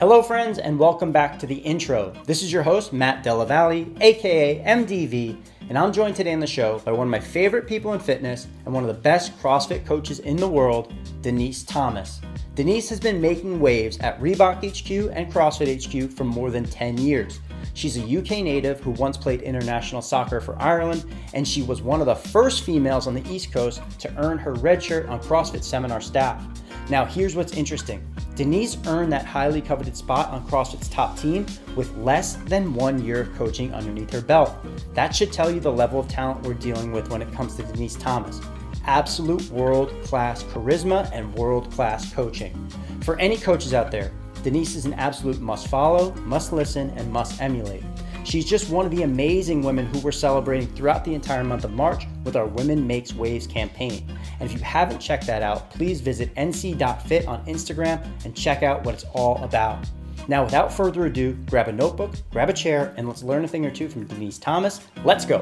Hello, friends, and welcome back to the intro. This is your host, Matt Della Valle, aka MDV, and I'm joined today on the show by one of my favorite people in fitness and one of the best CrossFit coaches in the world, Denise Thomas. Denise has been making waves at Reebok HQ and CrossFit HQ for more than 10 years. She's a UK native who once played international soccer for Ireland, and she was one of the first females on the East Coast to earn her red shirt on CrossFit seminar staff. Now, here's what's interesting Denise earned that highly coveted spot on CrossFit's top team with less than one year of coaching underneath her belt. That should tell you the level of talent we're dealing with when it comes to Denise Thomas. Absolute world class charisma and world class coaching. For any coaches out there, Denise is an absolute must follow, must listen, and must emulate. She's just one of the amazing women who we're celebrating throughout the entire month of March with our Women Makes Waves campaign. And if you haven't checked that out, please visit nc.fit on Instagram and check out what it's all about. Now, without further ado, grab a notebook, grab a chair, and let's learn a thing or two from Denise Thomas. Let's go.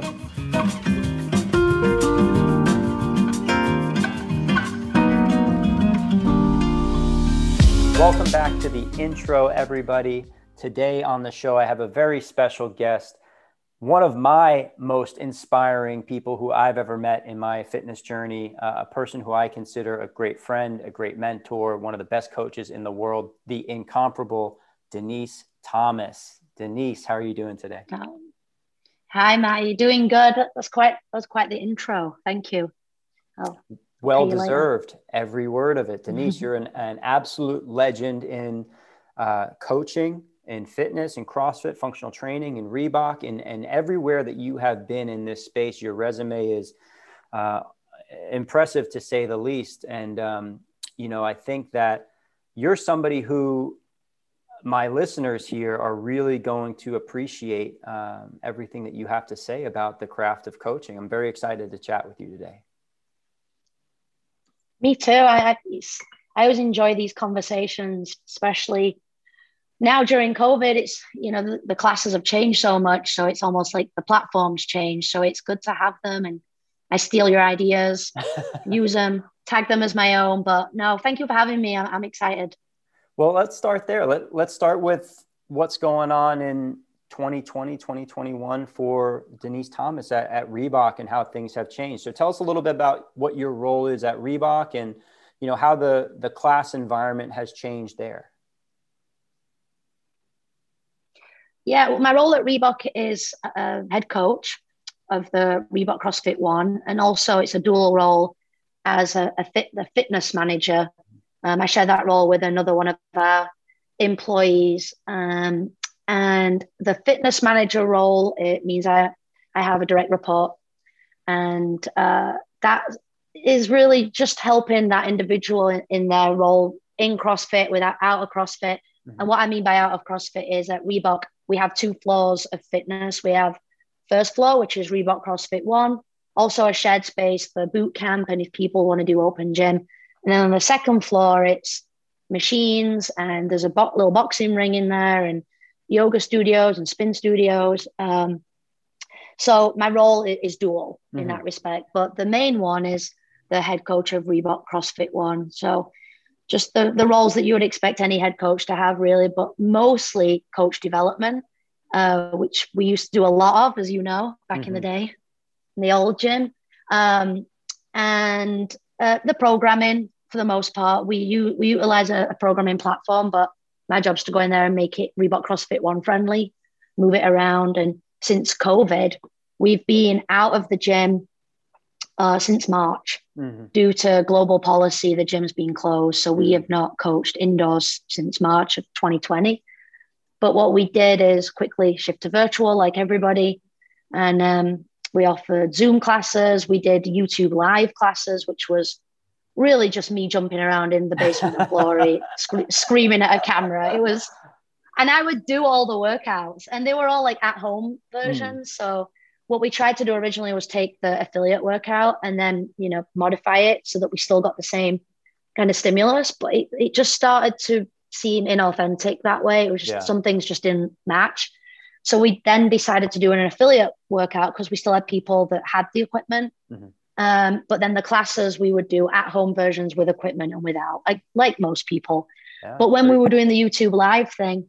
Welcome back to the intro, everybody. Today on the show, I have a very special guest, one of my most inspiring people who I've ever met in my fitness journey, uh, a person who I consider a great friend, a great mentor, one of the best coaches in the world, the incomparable Denise Thomas. Denise, how are you doing today? Hi, Matt. You're doing good? That's quite that's quite the intro. Thank you. Oh, well deserved. Every word of it, Denise. you're an, an absolute legend in uh, coaching in fitness and CrossFit, functional training, and Reebok, and, and everywhere that you have been in this space, your resume is uh, impressive to say the least. And, um, you know, I think that you're somebody who my listeners here are really going to appreciate um, everything that you have to say about the craft of coaching. I'm very excited to chat with you today. Me too. I, I always enjoy these conversations, especially now during COVID, it's you know the, the, classes have changed so much, so it's almost like the platforms change. So it's good to have them, and I steal your ideas, use them, tag them as my own. But no, thank you for having me. I'm, I'm excited. Well, let's start there. Let, let's start with what's going on in 2020, 2021 for Denise Thomas at, at Reebok and how things have changed. So tell us a little bit about what your role is at Reebok and you know how the the class environment has changed there. Yeah, well, my role at Reebok is uh, head coach of the Reebok CrossFit One, and also it's a dual role as a, a fit the fitness manager. Um, I share that role with another one of our employees, um, and the fitness manager role it means I I have a direct report, and uh, that is really just helping that individual in, in their role in CrossFit without out of CrossFit. Mm-hmm. And what I mean by out of CrossFit is at Reebok we have two floors of fitness. We have first floor, which is Reebok CrossFit One, also a shared space for boot camp and if people want to do open gym. And then on the second floor, it's machines and there's a bo- little boxing ring in there and yoga studios and spin studios. Um, so my role is, dual mm-hmm. in that respect, but the main one is the head coach of Reebok CrossFit One. So just the, the roles that you would expect any head coach to have, really, but mostly coach development, uh, which we used to do a lot of, as you know, back mm-hmm. in the mm-hmm. day, in the old gym. Um, and uh, the programming, for the most part, we, u- we utilize a, a programming platform, but my job's to go in there and make it Reebok CrossFit One friendly, move it around. And since COVID, we've been out of the gym uh, since March. Mm-hmm. Due to global policy, the gym's been closed. So we mm-hmm. have not coached indoors since March of 2020. But what we did is quickly shift to virtual, like everybody. And um, we offered Zoom classes. We did YouTube live classes, which was really just me jumping around in the basement of Glory, sc- screaming at a camera. It was, and I would do all the workouts, and they were all like at home versions. Mm. So what we tried to do originally was take the affiliate workout and then you know modify it so that we still got the same kind of stimulus but it, it just started to seem inauthentic that way it was just yeah. some things just didn't match so we then decided to do an affiliate workout because we still had people that had the equipment mm-hmm. um, but then the classes we would do at home versions with equipment and without like like most people Yeah, but when we were doing the YouTube live thing,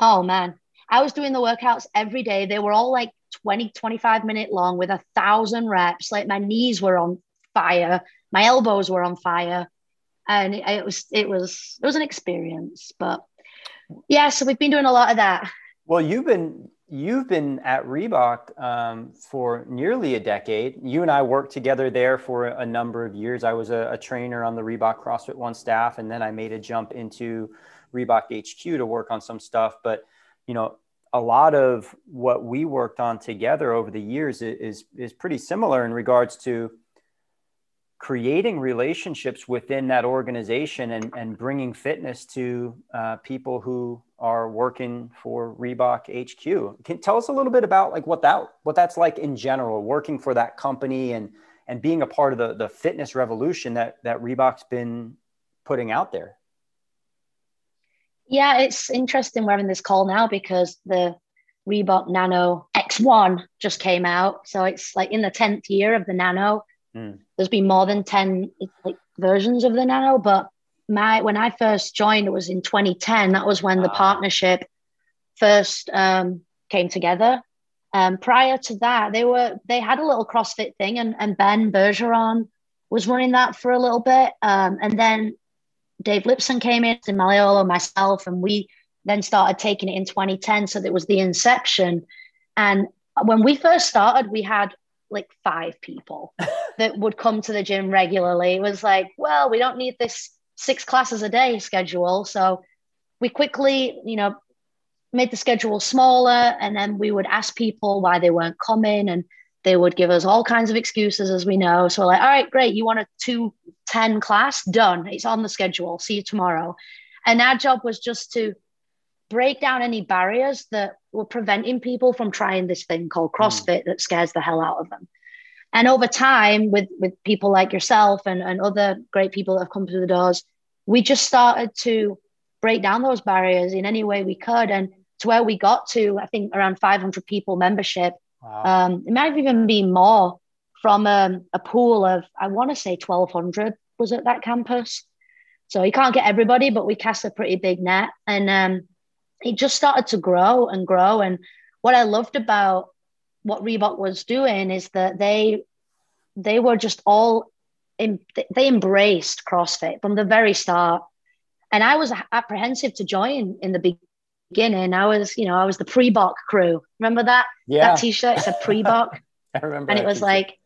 oh man, I was doing the workouts every day. They were all like 20, 25 minute long with a thousand reps. Like my knees were on fire, my elbows were on fire. And it, it was, it was, it was an experience. But yeah, so we've been doing a lot of that. Well, you've been you've been at Reebok um, for nearly a decade. You and I worked together there for a number of years. I was a, a, trainer on the Reebok CrossFit One staff, and then I made a jump into Reebok HQ to work on some stuff. But you know, a lot of what we worked on together over the years is is pretty similar in regards to creating relationships within that organization and, and bringing fitness to uh, people who are working for Reebok HQ. Can tell us a little bit about like what that what that's like in general, working for that company and and being a part of the the fitness revolution that that Reebok's been putting out there. Yeah, it's interesting we're having this call now because the Reebok Nano X1 just came out. So it's like in the 10th year of the Nano Mm. There's been more than 10 like, versions of the Nano, but my when I first joined, it was in 2010. That was when wow. the partnership first um, came together. Um, prior to that, they were they had a little CrossFit thing, and, and Ben Bergeron was running that for a little bit, um, and then Dave Lipson came in, and Malleolo, myself, and we then started taking it in 2010. So it was the inception. And when we first started, we had like five people that would come to the gym regularly. It was like, well, we don't need this six classes a day schedule. So we quickly, you know, made the schedule smaller and then we would ask people why they weren't coming and they would give us all kinds of excuses as we know. So like, all right, great. You want a 210 class? Done. It's on the schedule. See you tomorrow. And our job was just to break down any barriers that were preventing people from trying this thing called hmm. CrossFit mm. that scares the hell out of them. And over time, with with people like yourself and, and other great people that have come through the doors, we just started to break down those barriers in any way we could. And to where we got to, I think around 500 people membership. Wow. Um, it might have even been more from um, a pool of, I want to say 1,200 was at that campus. So you can't get everybody, but we cast a pretty big net. And um, it just started to grow and grow. And what I loved about what Reebok was doing is that they they were just all in, they embraced CrossFit from the very start. And I was apprehensive to join in the beginning. I was, you know, I was the pre-Bok crew. Remember that? Yeah. That t-shirt, it's a pre-Bok. I remember. And it was t-shirt. like,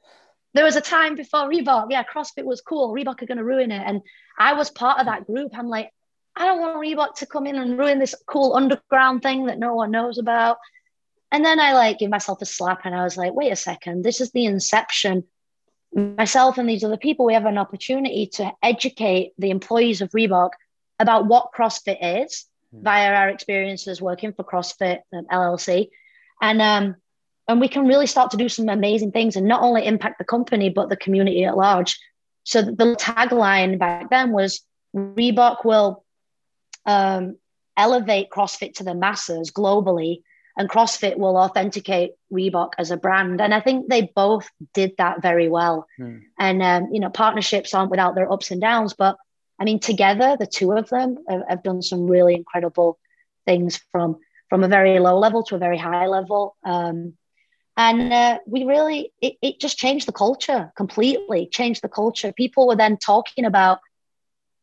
there was a time before Reebok. Yeah, CrossFit was cool. Reebok are going to ruin it. And I was part of that group. I'm like, I don't want Reebok to come in and ruin this cool underground thing that no one knows about. And then I like give myself a slap and I was like, wait a second, this is the inception. Myself and these other people, we have an opportunity to educate the employees of Reebok about what CrossFit is mm. via our experiences working for CrossFit and LLC. And um, and we can really start to do some amazing things and not only impact the company, but the community at large. So the tagline back then was Reebok will um, elevate CrossFit to the masses globally, and CrossFit will authenticate Reebok as a brand. And I think they both did that very well. Hmm. And um, you know, partnerships aren't without their ups and downs, but I mean, together, the two of them have, have done some really incredible things from from a very low level to a very high level. Um, and uh, we really, it, it just changed the culture completely, changed the culture. People were then talking about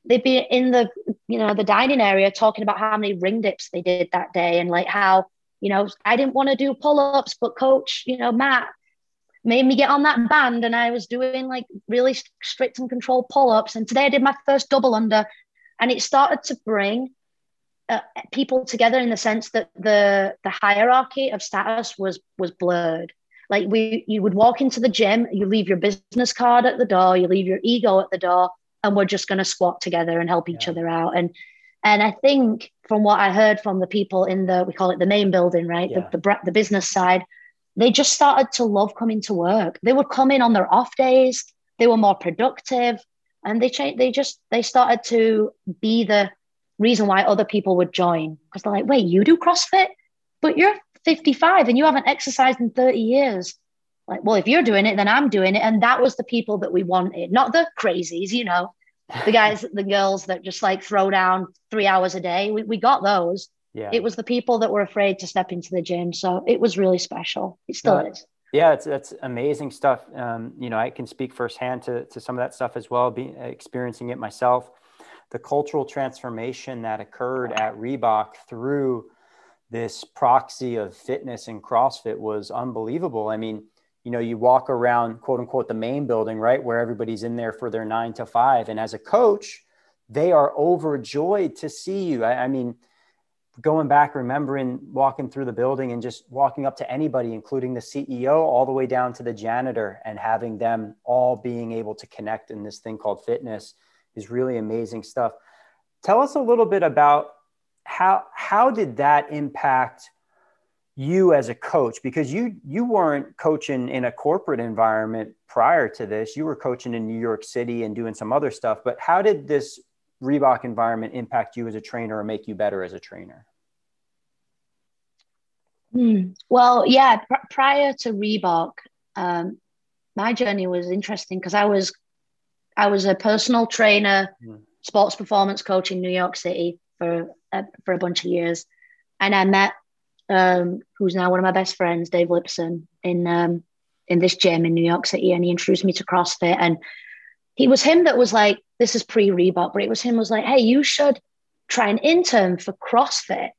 they'd be in the you know the dining area talking about how many ring dips they did that day and like how you know I didn't want to do pull-ups but coach you know Matt made me get on that band and I was doing like really strict and controlled pull-ups and today I did my first double under and it started to bring uh, people together in the sense that the the hierarchy of status was was blurred like we you would walk into the gym you leave your business card at the door you leave your ego at the door and we're just going to squat together and help each yeah. other out and and i think from what i heard from the people in the we call it the main building right yeah. the, the, the business side they just started to love coming to work they would come in on their off days they were more productive and they changed they just they started to be the reason why other people would join because they're like wait you do crossfit but you're 55 and you haven't exercised in 30 years like, well, if you're doing it, then I'm doing it. And that was the people that we wanted, not the crazies, you know, the guys, the girls that just like throw down three hours a day. We, we got those. Yeah. It was the people that were afraid to step into the gym. So it was really special. It still is. Yeah, it's that's amazing stuff. Um, you know, I can speak firsthand to, to some of that stuff as well, be experiencing it myself. The cultural transformation that occurred at Reebok through this proxy of fitness and CrossFit was unbelievable. I mean, you know, you walk around quote unquote the main building, right, where everybody's in there for their nine to five. And as a coach, they are overjoyed to see you. I, I mean, going back, remembering walking through the building and just walking up to anybody, including the CEO, all the way down to the janitor, and having them all being able to connect in this thing called fitness is really amazing stuff. Tell us a little bit about how how did that impact you as a coach because you you weren't coaching in a corporate environment prior to this you were coaching in New York City and doing some other stuff but how did this Reebok environment impact you as a trainer or make you better as a trainer? Hmm. Well, yeah, pr- prior to Reebok, um, my journey was interesting because I was I was a personal trainer, mm. sports performance coach in New York City for uh, for a bunch of years, and I met um, who's now one of my best friends, Dave Lipson, in um, in this gym in New York City, and he introduced me to CrossFit, and he was him that was like, this is pre Reebok, but it was him was like, hey, you should try an intern for CrossFit.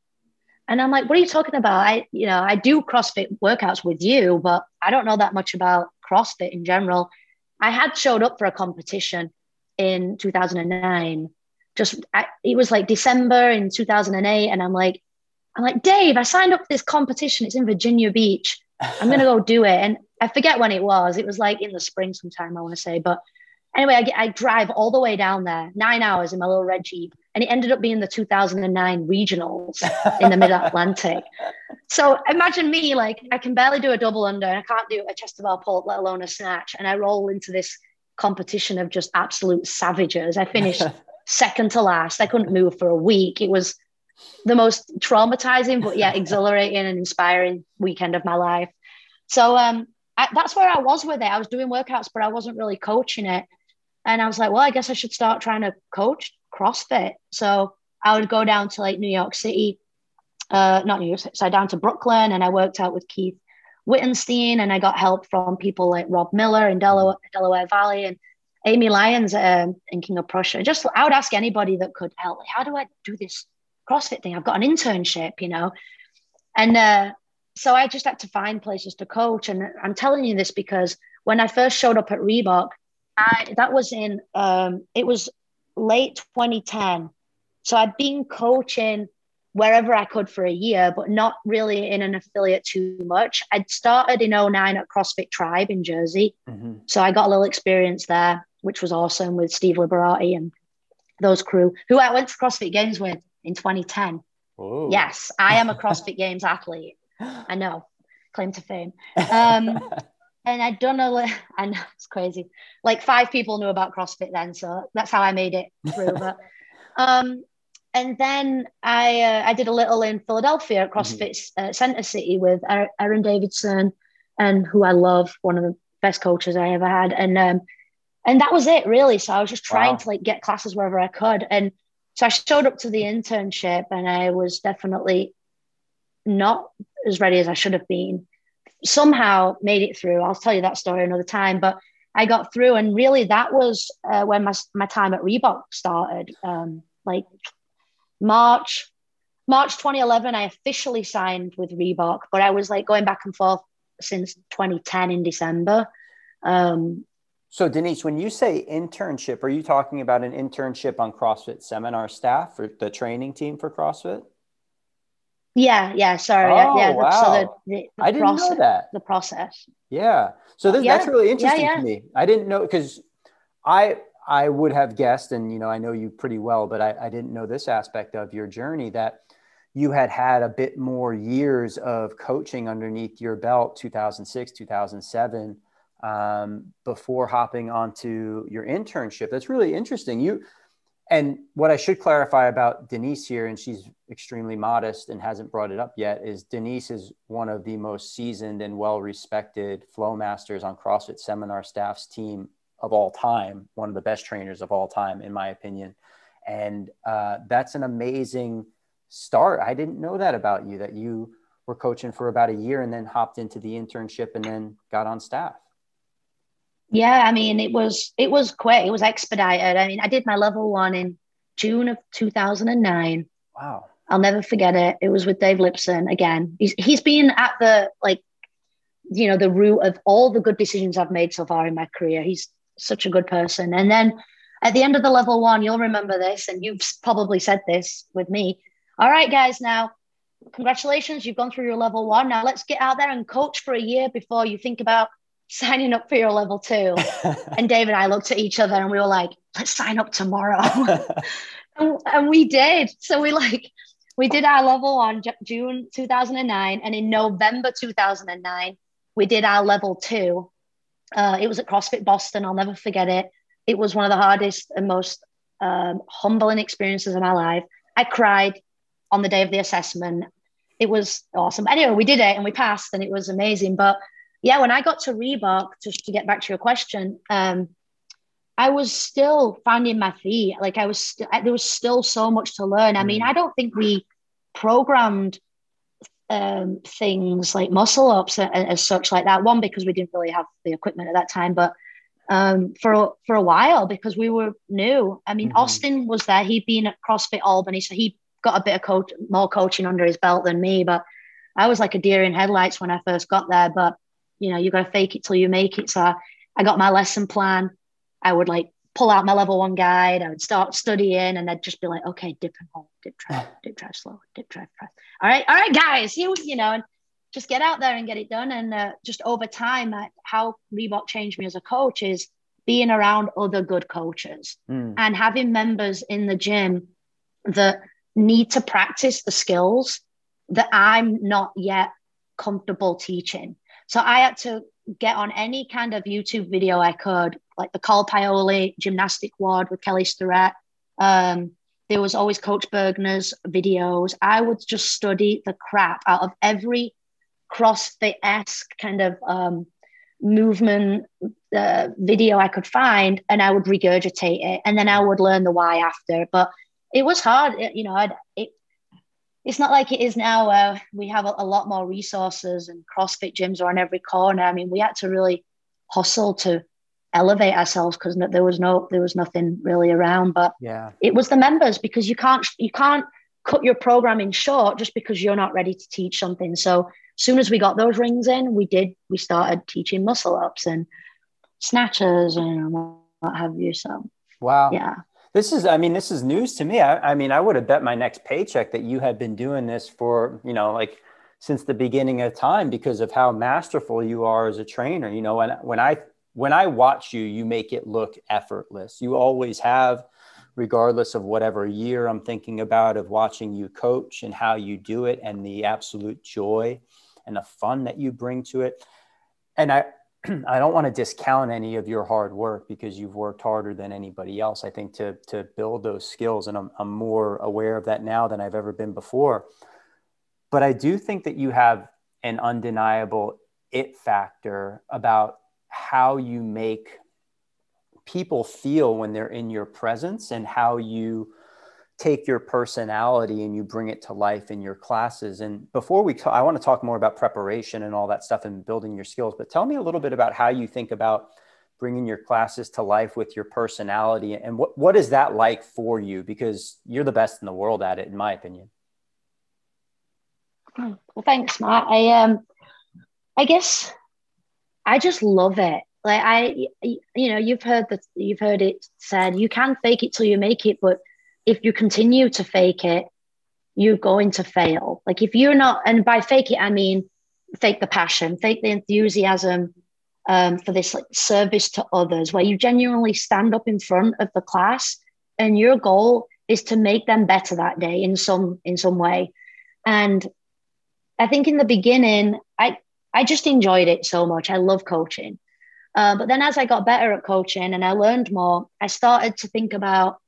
And I'm like, what are you talking about? I, you know, I do CrossFit workouts with you, but I don't know that much about CrossFit in general. I had showed up for a competition in 2009. Just I, it was like December in 2008, and I'm like, I'm like, Dave, I signed up for this competition. It's in Virginia Beach. I'm gonna go do it. And I forget when it was. It was like in the spring sometime, I want to say. But Anyway, I, I drive all the way down there, nine hours in my little red Jeep. And it ended up being the 2009 regionals in the mid Atlantic. so imagine me, like, I can barely do a double under and I can't do a chest of bar pull, let alone a snatch. And I roll into this competition of just absolute savages. I finished second to last. I couldn't move for a week. It was the most traumatizing, but yeah, exhilarating and inspiring weekend of my life. So um, I, that's where I was with it. I was doing workouts, but I wasn't really coaching it. And I was like, well, I guess I should start trying to coach CrossFit. So I would go down to like New York City, uh, not New York City, so down to Brooklyn, and I worked out with Keith Wittenstein, and I got help from people like Rob Miller in Delaware, Delaware Valley, and Amy Lyons um, in King of Prussia. Just I would ask anybody that could help. Like, how do I do this CrossFit thing? I've got an internship, you know, and uh, so I just had to find places to coach. And I'm telling you this because when I first showed up at Reebok, I, that was in um, it was late 2010. So I'd been coaching wherever I could for a year, but not really in an affiliate too much. I'd started in 09 at CrossFit Tribe in Jersey. Mm-hmm. So I got a little experience there, which was awesome with Steve Liberati and those crew who I went to CrossFit Games with in 2010. Whoa. Yes, I am a CrossFit Games athlete. I know, claim to fame. Um, and I don't know. I know it's crazy. Like five people knew about CrossFit then, so that's how I made it through. but um, and then I uh, I did a little in Philadelphia at CrossFit mm-hmm. uh, Center City with Aaron Davidson, and who I love, one of the best coaches I ever had, and um, and that was it really. So I was just trying wow. to like get classes wherever I could, and so I showed up to the internship, and I was definitely not as ready as I should have been somehow made it through. I'll tell you that story another time. But I got through, and really that was uh, when my my time at Reebok started. Um, like March March 2011, I officially signed with Reebok, but I was like going back and forth since 2010 in December. Um, so Denise, when you say internship, are you talking about an internship on CrossFit seminar staff for the training team for CrossFit? Yeah, yeah. Sorry, oh, yeah. Wow. So the, the, the I didn't process, know that the process. Yeah. So this, yeah. that's really interesting yeah, yeah. to me. I didn't know because I I would have guessed, and you know, I know you pretty well, but I, I didn't know this aspect of your journey that you had had a bit more years of coaching underneath your belt, 2006, 2007, um, before hopping onto your internship. That's really interesting. You and what I should clarify about Denise here, and she's extremely modest and hasn't brought it up yet, is Denise is one of the most seasoned and well respected flow masters on CrossFit seminar staff's team of all time, one of the best trainers of all time, in my opinion. And uh, that's an amazing start. I didn't know that about you, that you were coaching for about a year and then hopped into the internship and then got on staff. Yeah, I mean, it was it was quick. It was expedited. I mean, I did my level one in June of 2009. Wow. I'll never forget it. It was with Dave Lipson again. He's he's been at the like, you know, the root of all the good decisions I've made so far in my career. He's such a good person. And then at the end of the level one, you'll remember this, and you've probably said this with me. All right, guys, now congratulations, you've gone through your level one. Now let's get out there and coach for a year before you think about signing up for your level two. and Dave and I looked at each other and we were like, let's sign up tomorrow. and, and, we did. So we like, we did our level on June 2009. And in November 2009, we did our level two. Uh, it was at CrossFit Boston. I'll never forget it. It was one of the hardest and most um, humbling experiences of my life. I cried on the day of the assessment. It was awesome. Anyway, we did it and we passed and it was amazing. But yeah, when I got to Reebok, just to get back to your question, um, I was still finding my feet. Like I was, st- there was still so much to learn. I mean, mm. I don't think we programmed um, things like muscle ups as such like that. One because we didn't really have the equipment at that time, but um, for for a while because we were new. I mean, mm-hmm. Austin was there. He'd been at CrossFit Albany, so he got a bit of coach, more coaching under his belt than me. But I was like a deer in headlights when I first got there. But you know, you got to fake it till you make it. So I, I got my lesson plan. I would like pull out my level one guide. I would start studying, and I'd just be like, okay, dip and hold, dip drive, dip drive slow, dip drive press. All right, all right, guys, you you know, and just get out there and get it done. And uh, just over time, uh, how Reebok changed me as a coach is being around other good coaches mm. and having members in the gym that need to practice the skills that I'm not yet comfortable teaching. So I had to get on any kind of YouTube video I could, like the Carl Paoli gymnastic ward with Kelly Starrett. Um, there was always Coach Burgener's videos. I would just study the crap out of every CrossFit esque kind of um, movement uh, video I could find, and I would regurgitate it, and then I would learn the why after. But it was hard. It, you know, I'd, it's not like it is now where we have a, a, lot more resources and CrossFit gyms are on every corner. I mean, we had to really hustle to elevate ourselves because no, there was no, there was nothing really around. But yeah, it was the members because you can't, you can't cut your programming short just because you're not ready to teach something. So as soon as we got those rings in, we did, we started teaching muscle ups and snatches and what have you. So wow, yeah. This is, I mean, this is news to me. I, I mean, I would have bet my next paycheck that you had been doing this for, you know, like since the beginning of time because of how masterful you are as a trainer. You know, when when I when I watch you, you make it look effortless. You always have, regardless of whatever year I'm thinking about, of watching you coach and how you do it and the absolute joy and the fun that you bring to it. And I, I don't want to discount any of your hard work because you've worked harder than anybody else. I think to to build those skills, and I'm, I'm more aware of that now than I've ever been before. But I do think that you have an undeniable it factor about how you make people feel when they're in your presence and how you take your personality and you bring it to life in your classes. And before we, I want to talk more about preparation and all that stuff and building your skills. But tell me a little bit about how you think about bringing your classes to life with your personality and what what is that like for you? Because you're the best in the world at it, in my opinion. Well, thanks, Matt. I um, I guess I just love it. Like I, you know, you've heard that you've heard it said, you can fake it till you make it, but if you continue to fake it, you're going to fail. Like if you're not, and by fake it, I mean fake the passion, fake the enthusiasm um, for this like service to others, where you genuinely stand up in front of the class and your goal is to make them better that day in some in some way. And I think in the beginning, I I just enjoyed it so much. I love coaching. Uh, but then as I got better at coaching and I learned more, I started to think about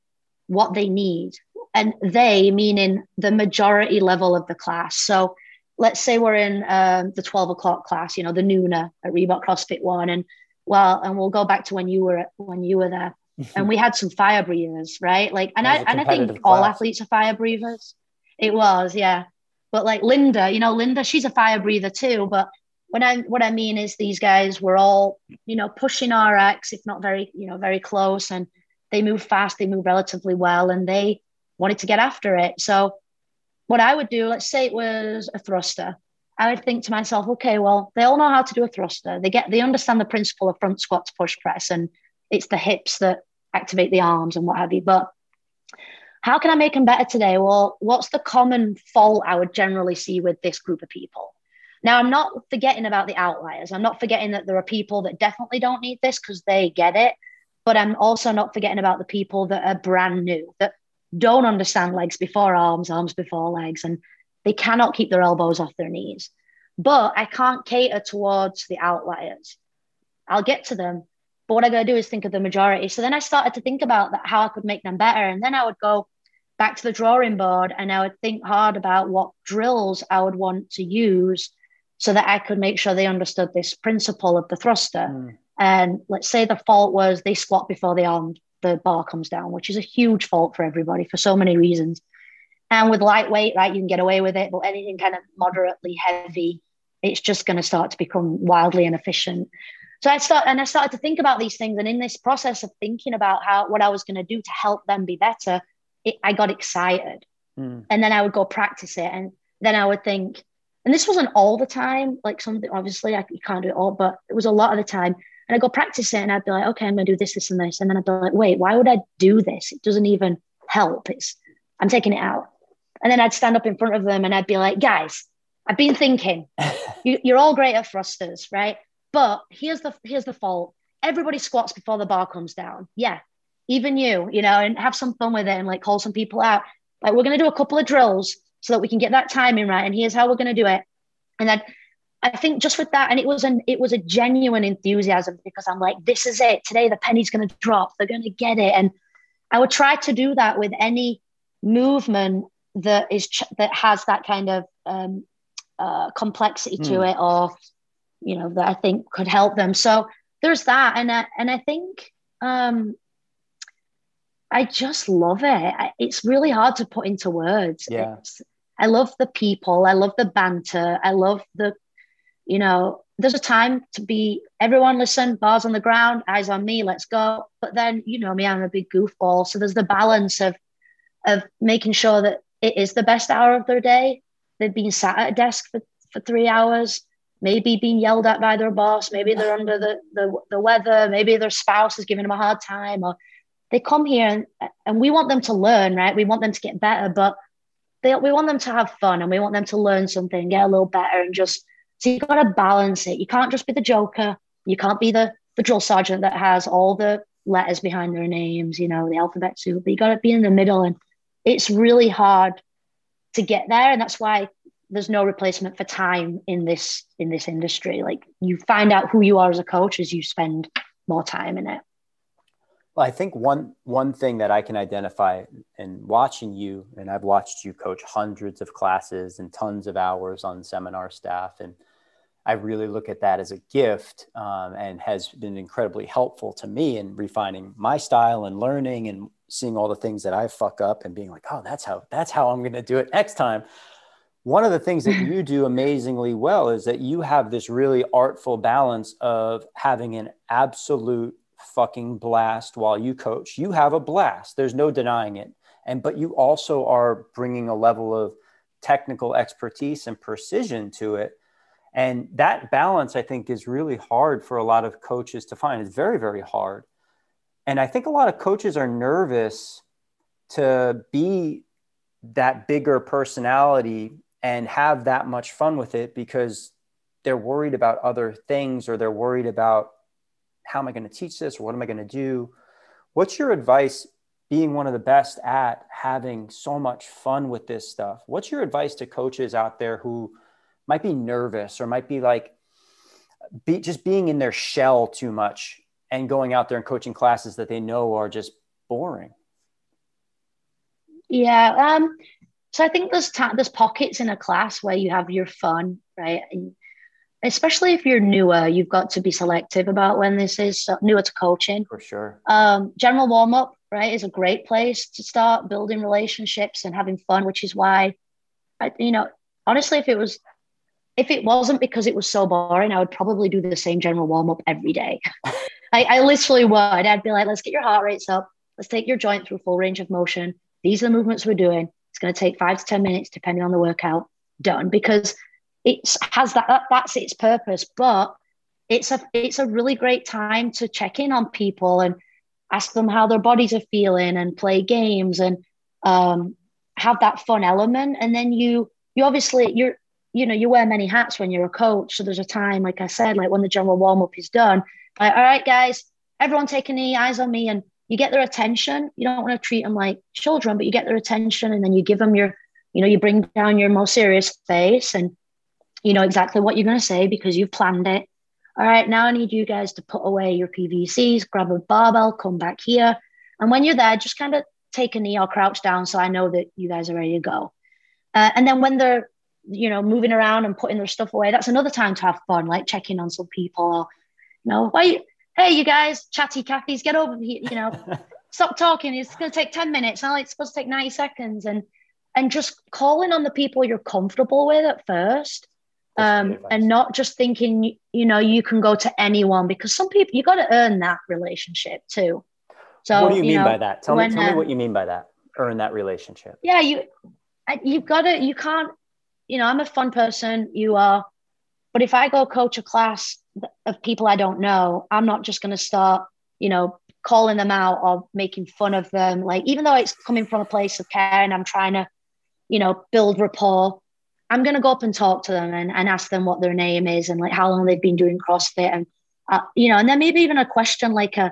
what they need. And they, meaning the majority level of the class. So let's say we're in um, the 12 o'clock class, you know, the nooner at Reebok CrossFit One, and well, and we'll go back to when you were when you were there, and we had some fire breathers, right? Like, and I and I think class. all athletes are fire breathers. It was, yeah. But like Linda, you know, Linda, she's a fire breather too. But when I what I mean is these guys were all, you know, pushing RX, if not very, you know, very close, and they move fast, they move relatively well, and they wanted to get after it. So what I would do, let's say it was a thruster, I would think to myself, okay, well, they all know how to do a thruster. They get they understand the principle of front squat to push press, and it's the hips that activate the arms and what have you. But how can I make them better today? Well, what's the common fault I would generally see with this group of people? Now, I'm not forgetting about the outliers. I'm not forgetting that there are people that definitely don't need this because they get it. But I'm also not forgetting about the people that are brand new, that don't understand legs before arms, arms before legs, and they cannot keep their elbows off their knees. But I can't cater towards the outliers. I'll get to them. But what I gotta do is think of the majority. So then I started to think about that, how I could make them better. And then I would go back to the drawing board and I would think hard about what drills I would want to use so that I could make sure they understood this principle of the thruster. Mm. And let's say the fault was they squat before the arm, the bar comes down, which is a huge fault for everybody for so many reasons. And with lightweight, right, you can get away with it, but anything kind of moderately heavy, it's just going to start to become wildly inefficient. So I start and I started to think about these things, and in this process of thinking about how what I was going to do to help them be better, it, I got excited, mm. and then I would go practice it, and then I would think, and this wasn't all the time, like something obviously I you can't do it all, but it was a lot of the time. And I'd go practice it, and I'd be like, okay, I'm going to do this, this, and this, and then I'd be like, wait, why would I do this? It doesn't even help. It's I'm taking it out, and then I'd stand up in front of them, and I'd be like, guys, I've been thinking, you, you're all great at thrusters, right? But here's the here's the fault. Everybody squats before the bar comes down. Yeah, even you, you know, and have some fun with it and like call some people out. Like we're gonna do a couple of drills so that we can get that timing right. And here's how we're gonna do it. And then I think just with that, and it was an it was a genuine enthusiasm because I'm like, this is it. Today the penny's gonna drop. They're gonna get it. And I would try to do that with any movement that is ch- that has that kind of um, uh, complexity to hmm. it or you know that I think could help them. So there's that, and I, and I think um, I just love it. It's really hard to put into words. Yeah. It's, I love the people. I love the banter. I love the, you know, there's a time to be everyone listen, bars on the ground, eyes on me, let's go. But then, you know me, I'm a big goofball. So there's the balance of of making sure that it is the best hour of their day. They've been sat at a desk for, for three hours maybe being yelled at by their boss, maybe they're under the, the, the weather, maybe their spouse is giving them a hard time, or they come here and, and we want them to learn, right? We want them to get better, but they, we want them to have fun and we want them to learn something, get a little better, and just so you've got to balance it. You can't just be the joker. You can't be the, the drill sergeant that has all the letters behind their names, you know, the alphabet soup. But you got to be in the middle, and it's really hard to get there. And that's why there's no replacement for time in this in this industry like you find out who you are as a coach as you spend more time in it well i think one one thing that i can identify in watching you and i've watched you coach hundreds of classes and tons of hours on seminar staff and i really look at that as a gift um, and has been incredibly helpful to me in refining my style and learning and seeing all the things that i fuck up and being like oh that's how that's how i'm going to do it next time one of the things that you do amazingly well is that you have this really artful balance of having an absolute fucking blast while you coach. You have a blast. There's no denying it. And but you also are bringing a level of technical expertise and precision to it. And that balance I think is really hard for a lot of coaches to find. It's very very hard. And I think a lot of coaches are nervous to be that bigger personality and have that much fun with it because they're worried about other things or they're worried about how am I going to teach this or what am I going to do? What's your advice being one of the best at having so much fun with this stuff? What's your advice to coaches out there who might be nervous or might be like be just being in their shell too much and going out there and coaching classes that they know are just boring? Yeah, um, so I think there's ta- there's pockets in a class where you have your fun, right? And especially if you're newer, you've got to be selective about when this is so newer to coaching. For sure. Um, general warm up, right, is a great place to start building relationships and having fun, which is why, I, you know, honestly, if it was, if it wasn't because it was so boring, I would probably do the same general warm up every day. I, I literally would. I'd be like, let's get your heart rates up. Let's take your joint through full range of motion. These are the movements we're doing. It's going to take five to 10 minutes, depending on the workout, done. Because it has that, that that's its purpose but it's a it's a really great time to check in on people and ask them how their bodies are feeling and play games and um, have that fun element and then you you obviously you're you know you wear many hats when you're a coach so there's a time like i said like when the general warm-up is done like all right guys everyone take a knee eyes on me and you get their attention you don't want to treat them like children but you get their attention and then you give them your you know you bring down your most serious face and you know exactly what you're going to say because you've planned it. All right, now I need you guys to put away your PVCs, grab a barbell, come back here. And when you're there, just kind of take a knee or crouch down so I know that you guys are ready to go. Uh, and then when they're, you know, moving around and putting their stuff away, that's another time to have fun, like checking on some people or, you know, why, hey, you guys, chatty Cathys, get over here, you know, stop talking. It's going to take 10 minutes. Now it's supposed to take 90 seconds. And, and just calling on the people you're comfortable with at first um, and not just thinking you know you can go to anyone because some people you got to earn that relationship too so what do you, you mean know, by that tell when, me tell me what you mean by that earn that relationship yeah you you've got to you can't you know i'm a fun person you are but if i go coach a class of people i don't know i'm not just going to start you know calling them out or making fun of them like even though it's coming from a place of care and i'm trying to you know build rapport I'm going to go up and talk to them and, and ask them what their name is and like how long they've been doing CrossFit and, uh, you know, and then maybe even a question like a,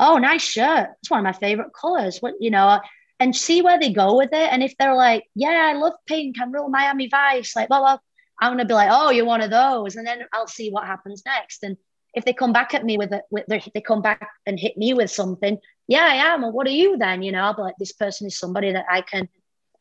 oh, nice shirt. It's one of my favorite colors. What, you know, and see where they go with it. And if they're like, yeah, I love pink. I'm real Miami Vice. Like, well, well, I'm to be like, oh, you're one of those. And then I'll see what happens next. And if they come back at me with it, with they come back and hit me with something, yeah, I am. Well, what are you then? You know, I'll be like, this person is somebody that I can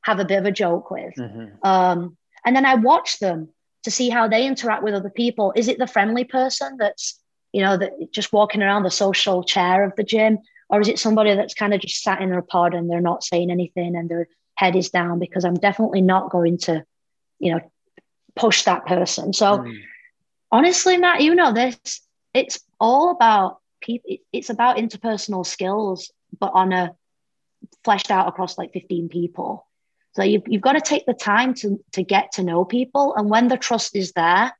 have a bit of a joke with. Mm-hmm. Um, and then I watch them to see how they interact with other people. Is it the friendly person that's, you know, that just walking around the social chair of the gym? Or is it somebody that's kind of just sat in their pod and they're not saying anything and their head is down? Because I'm definitely not going to, you know, push that person. So mm. honestly, Matt, you know this, it's all about people, it's about interpersonal skills, but on a fleshed out across like 15 people. So you've, you've got to take the time to, to get to know people. And when the trust is there,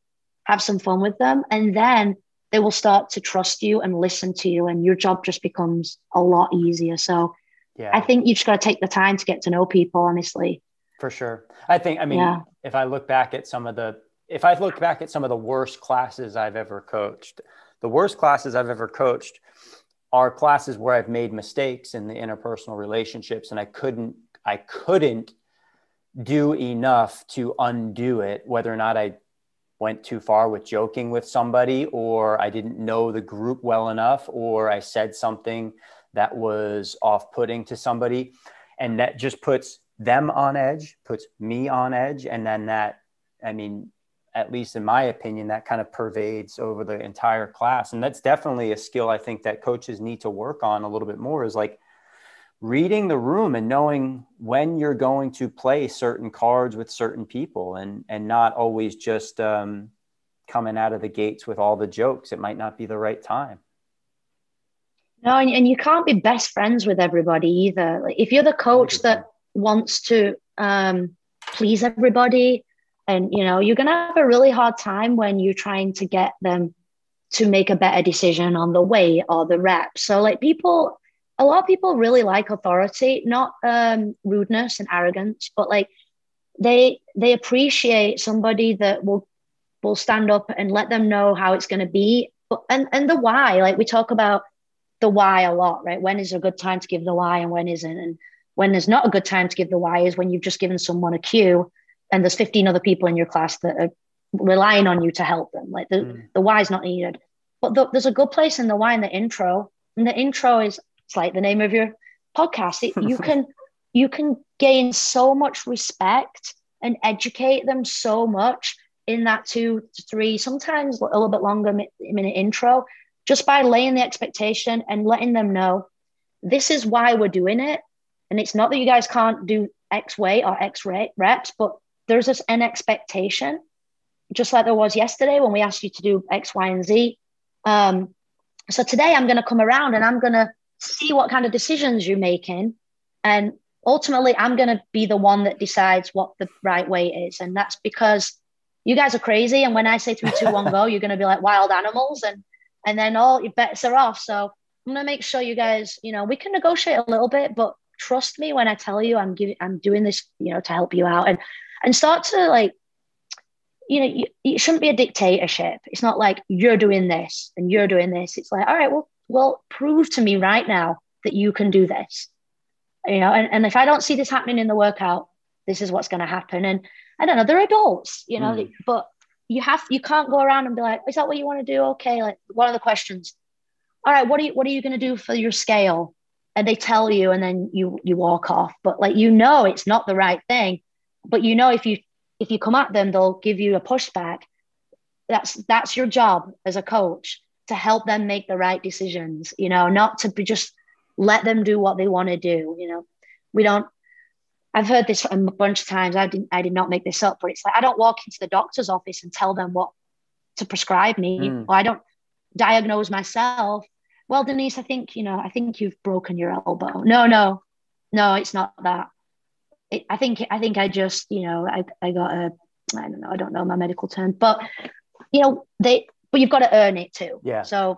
have some fun with them. And then they will start to trust you and listen to you. And your job just becomes a lot easier. So yeah. I think you've just got to take the time to get to know people, honestly. For sure. I think, I mean, yeah. if I look back at some of the, if I look back at some of the worst classes I've ever coached, the worst classes I've ever coached are classes where I've made mistakes in the interpersonal relationships and I couldn't, I couldn't do enough to undo it, whether or not I went too far with joking with somebody, or I didn't know the group well enough, or I said something that was off putting to somebody. And that just puts them on edge, puts me on edge. And then that, I mean, at least in my opinion, that kind of pervades over the entire class. And that's definitely a skill I think that coaches need to work on a little bit more is like reading the room and knowing when you're going to play certain cards with certain people and and not always just um, coming out of the gates with all the jokes. It might not be the right time. No and, and you can't be best friends with everybody either. Like if you're the coach that wants to um, please everybody and you know you're going to have a really hard time when you're trying to get them to make a better decision on the weight or the rep. So like people a lot of people really like authority, not um, rudeness and arrogance, but like they they appreciate somebody that will will stand up and let them know how it's going to be, but and and the why. Like we talk about the why a lot, right? When is a good time to give the why and when isn't, and when there's not a good time to give the why is when you've just given someone a cue and there's 15 other people in your class that are relying on you to help them. Like the, mm. the why is not needed. But the, there's a good place in the why in the intro. And the intro is it's like the name of your podcast. You can you can gain so much respect and educate them so much in that two to three, sometimes a little bit longer minute intro, just by laying the expectation and letting them know this is why we're doing it. And it's not that you guys can't do X weight or X reps, but there's this, an expectation, just like there was yesterday when we asked you to do X, Y, and Z. Um, so today I'm going to come around and I'm going to see what kind of decisions you're making. And ultimately, I'm going to be the one that decides what the right way is. And that's because you guys are crazy. And when I say three, two, one, go, you're going to be like wild animals. And and then all your bets are off. So I'm going to make sure you guys, you know, we can negotiate a little bit, but trust me when I tell you I'm giving, I'm doing this, you know, to help you out and, and start to like, you know, you, it shouldn't be a dictatorship. It's not like you're doing this and you're doing this. It's like, all right, well, well, prove to me right now that you can do this. You know, and, and if I don't see this happening in the workout, this is what's going to happen. And I don't know, they're adults, you know, mm. but you have you can't go around and be like, is that what you want to do? Okay, like one of the questions. All right, what are you what are you going to do for your scale? And they tell you, and then you you walk off. But like you know, it's not the right thing. But you know, if you if you come at them, they'll give you a pushback. That's that's your job as a coach to help them make the right decisions. You know, not to be just let them do what they want to do. You know, we don't I've heard this a bunch of times. I didn't. I did not make this up, but it's like I don't walk into the doctor's office and tell them what to prescribe me, mm. or I don't diagnose myself. Well, Denise, I think you know. I think you've broken your elbow. No, no, no. It's not that. It, I think. I think I just you know. I I got a. I don't know. I don't know my medical term, but you know they. But you've got to earn it too. Yeah. So.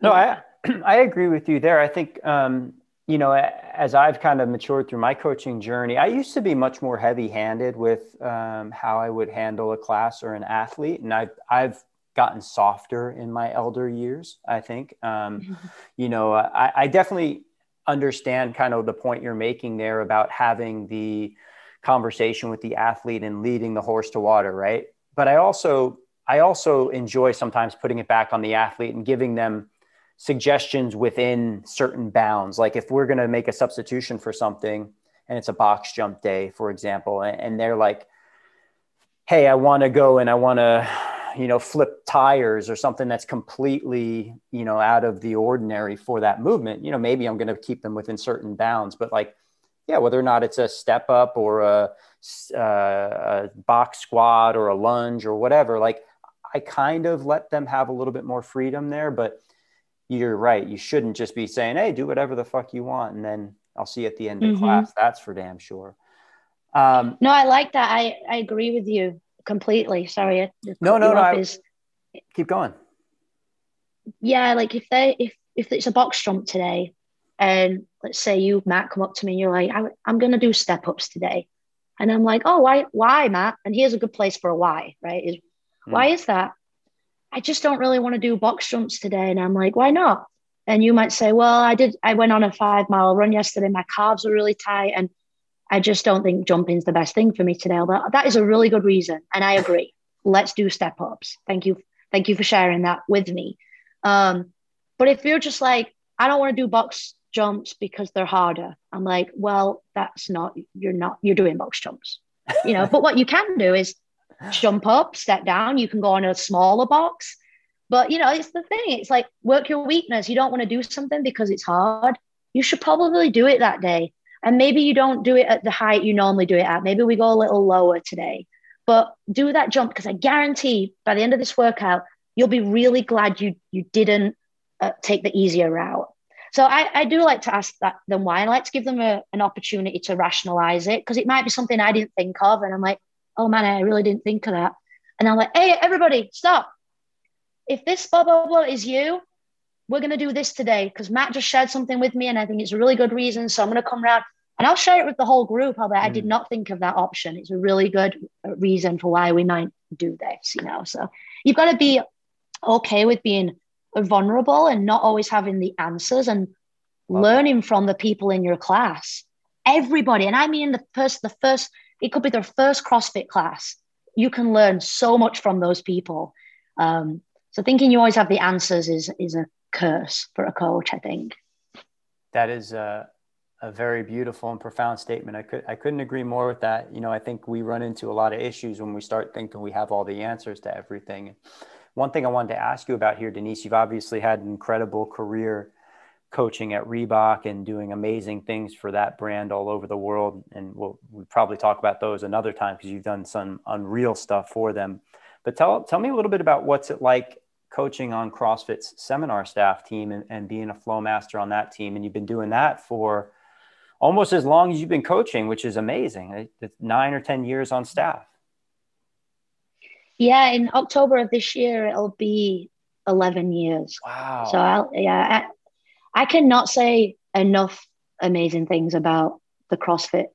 No, I I agree with you there. I think um, you know, as I've kind of matured through my coaching journey, I used to be much more heavy-handed with um, how I would handle a class or an athlete, and I've I've gotten softer in my elder years. I think, um, you know, I, I definitely understand kind of the point you're making there about having the conversation with the athlete and leading the horse to water, right? But I also I also enjoy sometimes putting it back on the athlete and giving them suggestions within certain bounds. Like if we're going to make a substitution for something and it's a box jump day, for example, and they're like, hey, I want to go and I want to, you know, flip tires or something that's completely, you know, out of the ordinary for that movement, you know, maybe I'm going to keep them within certain bounds. But like, yeah, whether or not it's a step up or a, uh, a box squat or a lunge or whatever, like I kind of let them have a little bit more freedom there. But you're right. You shouldn't just be saying, "Hey, do whatever the fuck you want," and then I'll see you at the end mm-hmm. of class. That's for damn sure. Um, no, I like that. I I agree with you completely. Sorry. No, no, no. I, is, keep going. Yeah, like if they if if it's a box jump today, and let's say you Matt come up to me and you're like, I, I'm going to do step ups today, and I'm like, oh, why, why, Matt? And here's a good place for a why, right? Is why is that? I just don't really want to do box jumps today. And I'm like, why not? And you might say, well, I did, I went on a five mile run yesterday. My calves are really tight. And I just don't think jumping is the best thing for me today. But that is a really good reason. And I agree. Let's do step ups. Thank you. Thank you for sharing that with me. Um, but if you're just like, I don't want to do box jumps because they're harder, I'm like, well, that's not, you're not, you're doing box jumps, you know. but what you can do is jump up, step down. You can go on a smaller box. But you know, it's the thing. It's like work your weakness. You don't want to do something because it's hard. You should probably do it that day. And maybe you don't do it at the height you normally do it at. Maybe we go a little lower today. But do that jump because I guarantee by the end of this workout, you'll be really glad you you didn't uh, take the easier route. So I, I do like to ask that them why. I like to give them a, an opportunity to rationalize it because it might be something I didn't think of, and I'm like, oh man, I really didn't think of that. And I'm like, hey, everybody, stop. If this blah, blah, blah is you, we're going to do this today because Matt just shared something with me and I think it's a really good reason. So I'm going to come around and I'll share it with the whole group. How mm. I did mm. not think of that option. It's a really good reason for why we might do this, you know. So you've got to be okay with being vulnerable and not always having the answers and learning from the people in your class. Everybody, and I mean the first, the first it could be their first CrossFit class. You can learn so much from those people. Um, so thinking you always have the answers is is a curse for a coach, I think. That is a, a very beautiful and profound statement. I could I couldn't agree more with that. You know, I think we run into a lot of issues when we start thinking we have all the answers to everything. One thing I wanted to ask you about here, Denise, you've obviously had an incredible career coaching at Reebok and doing amazing things for that brand all over the world. And we'll, we'll probably talk about those another time because you've done some unreal stuff for them. But tell, tell me a little bit about what's it like coaching on CrossFit's seminar staff team and, and being a flow master on that team. And you've been doing that for almost as long as you've been coaching, which is amazing. It's nine or 10 years on staff. Yeah, in October of this year, it'll be 11 years. Wow. So, I'll, yeah, I, cannot say enough amazing things about the CrossFit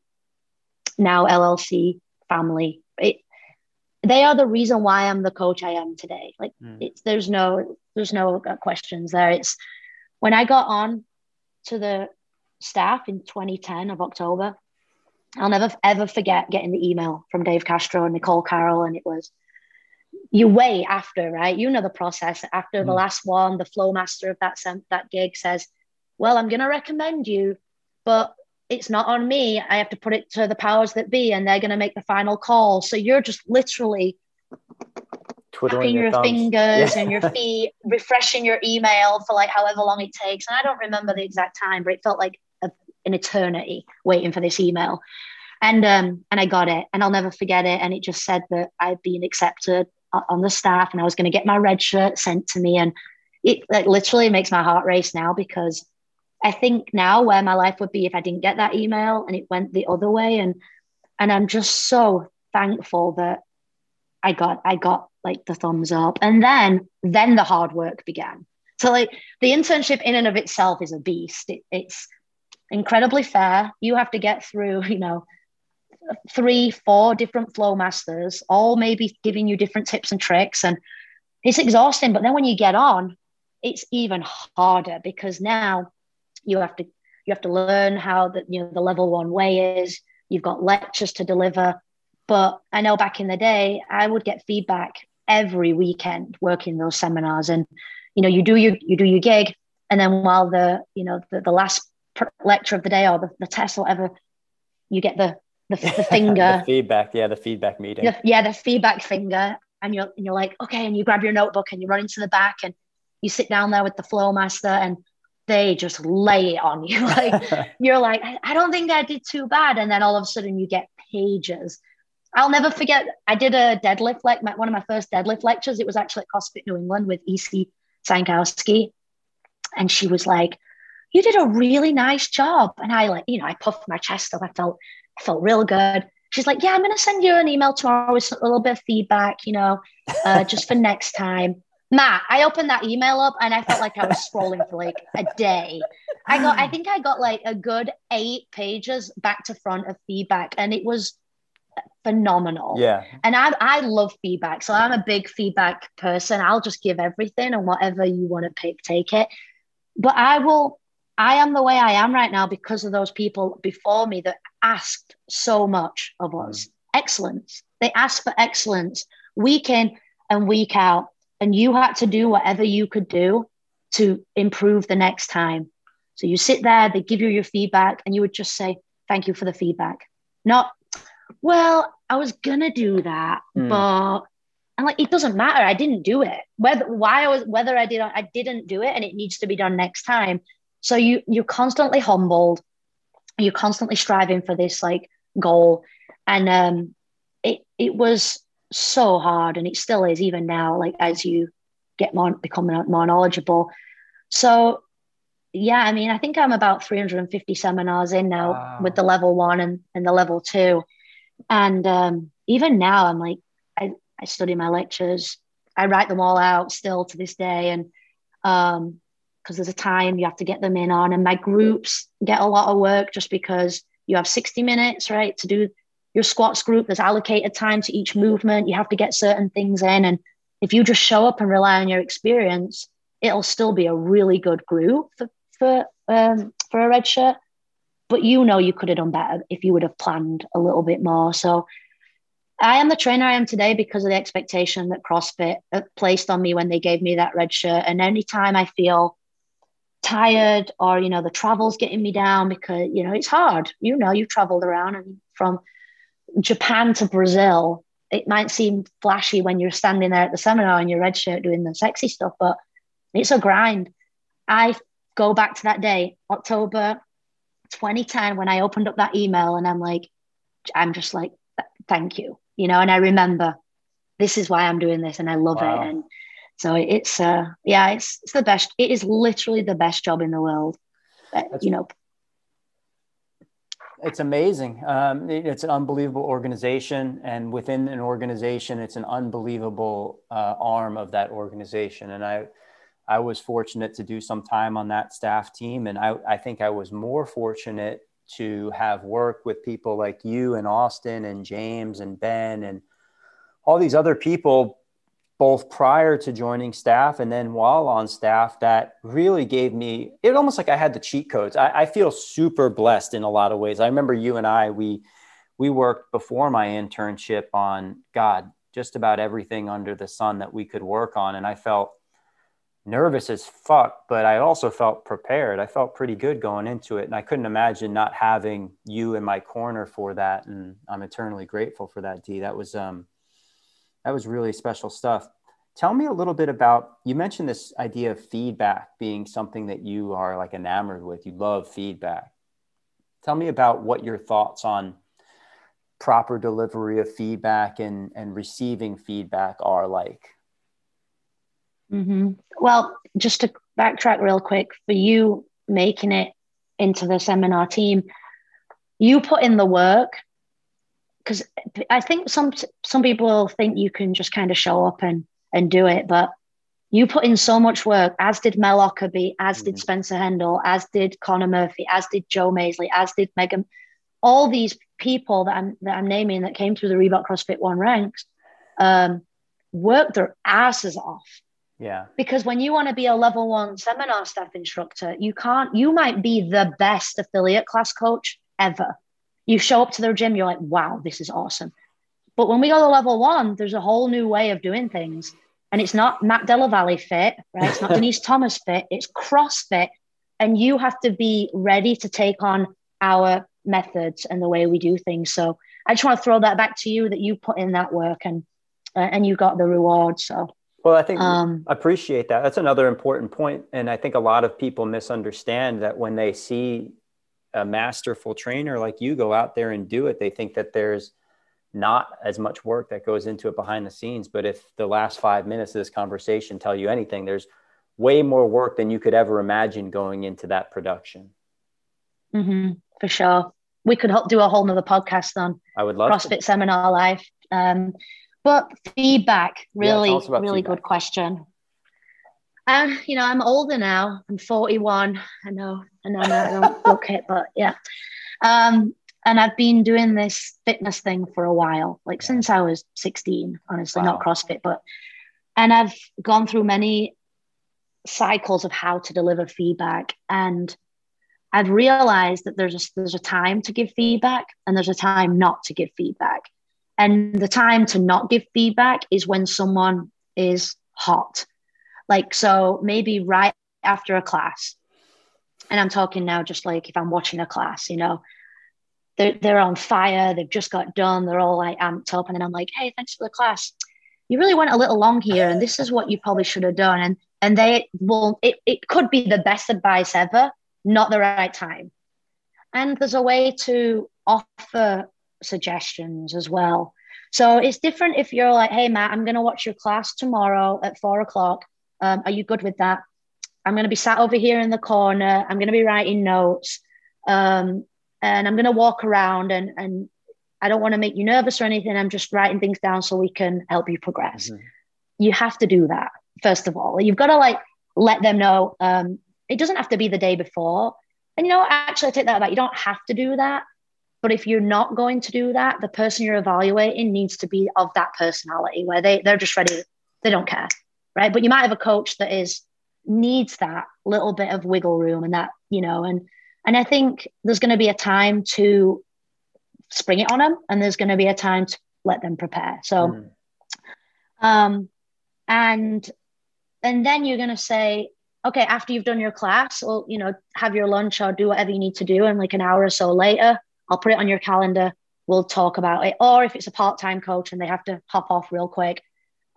now LLC family. It, they are the reason why I'm the coach I am today. Like mm. it's there's no there's no questions there. It's when I got on to the staff in 2010 of October, I'll never ever forget getting the email from Dave Castro and Nicole Carroll, and it was you wait after right. You know the process after mm. the last one. The flow master of that that gig says, "Well, I'm going to recommend you, but it's not on me. I have to put it to the powers that be, and they're going to make the final call. So you're just literally twiddling your, your fingers yeah. and your feet, refreshing your email for like however long it takes. And I don't remember the exact time, but it felt like a, an eternity waiting for this email. And um, and I got it, and I'll never forget it. And it just said that I'd been accepted on the staff, and I was going to get my red shirt sent to me. And it like literally makes my heart race now because I think now where my life would be if I didn't get that email and it went the other way. And and I'm just so thankful that I got I got like the thumbs up. And then then the hard work began. So like the internship in and of itself is a beast. It, it's incredibly fair. You have to get through, you know, three, four different flow masters, all maybe giving you different tips and tricks. And it's exhausting. But then when you get on, it's even harder because now you have to you have to learn how the you know the level one way is you've got lectures to deliver but i know back in the day i would get feedback every weekend working those seminars and you know you do your you do your gig and then while the you know the, the last lecture of the day or the, the test or whatever you get the the, the finger the feedback yeah the feedback meeting the, yeah the feedback finger and you're and you're like okay and you grab your notebook and you run into the back and you sit down there with the flow master and they just lay it on you. Like you're like, I don't think I did too bad. And then all of a sudden you get pages. I'll never forget. I did a deadlift, like my, one of my first deadlift lectures. It was actually at CrossFit New England with EC Synkowski. And she was like, you did a really nice job. And I like, you know, I puffed my chest up. I felt, I felt real good. She's like, yeah, I'm going to send you an email tomorrow with a little bit of feedback, you know, uh, just for next time. Matt, I opened that email up and I felt like I was scrolling for like a day. I got, I think I got like a good eight pages back to front of feedback, and it was phenomenal. Yeah. And I, I love feedback, so I'm a big feedback person. I'll just give everything, and whatever you want to pick, take it. But I will. I am the way I am right now because of those people before me that asked so much of us. Mm. Excellence. They asked for excellence week in and week out and you had to do whatever you could do to improve the next time. So you sit there, they give you your feedback, and you would just say, Thank you for the feedback. Not, well, I was gonna do that, mm. but and like it doesn't matter. I didn't do it. Whether why I was whether I did I didn't do it and it needs to be done next time. So you you're constantly humbled, you're constantly striving for this like goal. And um it it was so hard and it still is even now like as you get more become more knowledgeable. So yeah i mean i think i'm about 350 seminars in now wow. with the level one and, and the level two. And um, even now i'm like I, I study my lectures. I write them all out still to this day. And um because there's a time you have to get them in on and my groups get a lot of work just because you have 60 minutes right to do your squats group, there's allocated time to each movement. You have to get certain things in. And if you just show up and rely on your experience, it'll still be a really good group for, for, um, for a red shirt. But you know, you could have done better if you would have planned a little bit more. So I am the trainer I am today because of the expectation that CrossFit placed on me when they gave me that red shirt. And anytime I feel tired or you know the travel's getting me down because you know it's hard you know you've traveled around and from japan to brazil it might seem flashy when you're standing there at the seminar in your red shirt doing the sexy stuff but it's a grind i go back to that day october 2010 when i opened up that email and i'm like i'm just like thank you you know and i remember this is why i'm doing this and i love wow. it and so it's uh yeah, it's it's the best. It is literally the best job in the world. That's, you know, it's amazing. Um, it's an unbelievable organization, and within an organization, it's an unbelievable uh, arm of that organization. And I, I was fortunate to do some time on that staff team, and I, I think I was more fortunate to have worked with people like you and Austin and James and Ben and all these other people both prior to joining staff and then while on staff that really gave me it almost like i had the cheat codes. I, I, feel super blessed in a lot of ways. I remember you and i we we worked before my internship on god just about everything under the sun that we could work on and i felt nervous as fuck but i also felt prepared. I felt pretty good going into it and i couldn't imagine not having you in my corner for that and i'm eternally grateful for that d that was um that was really special stuff. Tell me a little bit about you mentioned this idea of feedback being something that you are like enamored with. You love feedback. Tell me about what your thoughts on proper delivery of feedback and, and receiving feedback are like. Mm-hmm. Well, just to backtrack real quick, for you making it into the seminar team, you put in the work because I think some some people think you can just kind of show up and and do it, but you put in so much work, as did Mel Ockerby, as mm did Spencer Hendel, as did Connor Murphy, as did Joe Maisley, as did Megan. All these people that I'm that I'm naming that came through the Reebok CrossFit One ranks um, worked their asses off. Yeah. Because when you want to be a level one seminar staff instructor, you can't. You might be the best affiliate class coach ever you show up to their gym, you're like, wow, this is awesome. But when we go to level one, there's a whole new way of doing things. And it's not Matt Della Valle fit, right? It's not Denise Thomas fit, it's CrossFit. And you have to be ready to take on our methods and the way we do things. So I just want to throw that back to you that you put in that work and uh, and you got the reward. So well, I think um, I appreciate that. That's another important point, and I think a lot of people misunderstand that when they see a masterful trainer like you go out there and do it, they think that there's not as much work that goes into it behind the scenes. But if the last five minutes of this conversation tell you anything, there's way more work than you could ever imagine going into that production. Mm-hmm, for sure. We could do a whole nother podcast on I would love CrossFit to. seminar life. Um, but feedback, really, yeah, really feedback. good question. Um, you know, I'm older now. I'm 41. I know, I know, I don't look it, but yeah. Um, and I've been doing this fitness thing for a while, like since I was 16, honestly, wow. not CrossFit, but, and I've gone through many cycles of how to deliver feedback. And I've realized that there's a, there's a time to give feedback and there's a time not to give feedback. And the time to not give feedback is when someone is hot like, so maybe right after a class, and I'm talking now just like if I'm watching a class, you know, they're, they're on fire, they've just got done, they're all like amped up. And then I'm like, hey, thanks for the class. You really went a little long here, and this is what you probably should have done. And and they will it, it could be the best advice ever, not the right time. And there's a way to offer suggestions as well. So it's different if you're like, hey Matt, I'm gonna watch your class tomorrow at four o'clock. Um, are you good with that? I'm going to be sat over here in the corner. I'm going to be writing notes. Um, and I'm going to walk around and, and I don't want to make you nervous or anything. I'm just writing things down so we can help you progress. Mm-hmm. You have to do that, first of all. You've got to like let them know. Um, it doesn't have to be the day before. And you know, actually, I take that back. You don't have to do that. But if you're not going to do that, the person you're evaluating needs to be of that personality where they, they're just ready, they don't care right? But you might have a coach that is needs that little bit of wiggle room and that, you know, and and I think there's going to be a time to spring it on them and there's going to be a time to let them prepare. So mm. um and and then you're going to say, okay, after you've done your class, or you know, have your lunch or do whatever you need to do, and like an hour or so later, I'll put it on your calendar. We'll talk about it. Or if it's a part-time coach and they have to hop off real quick,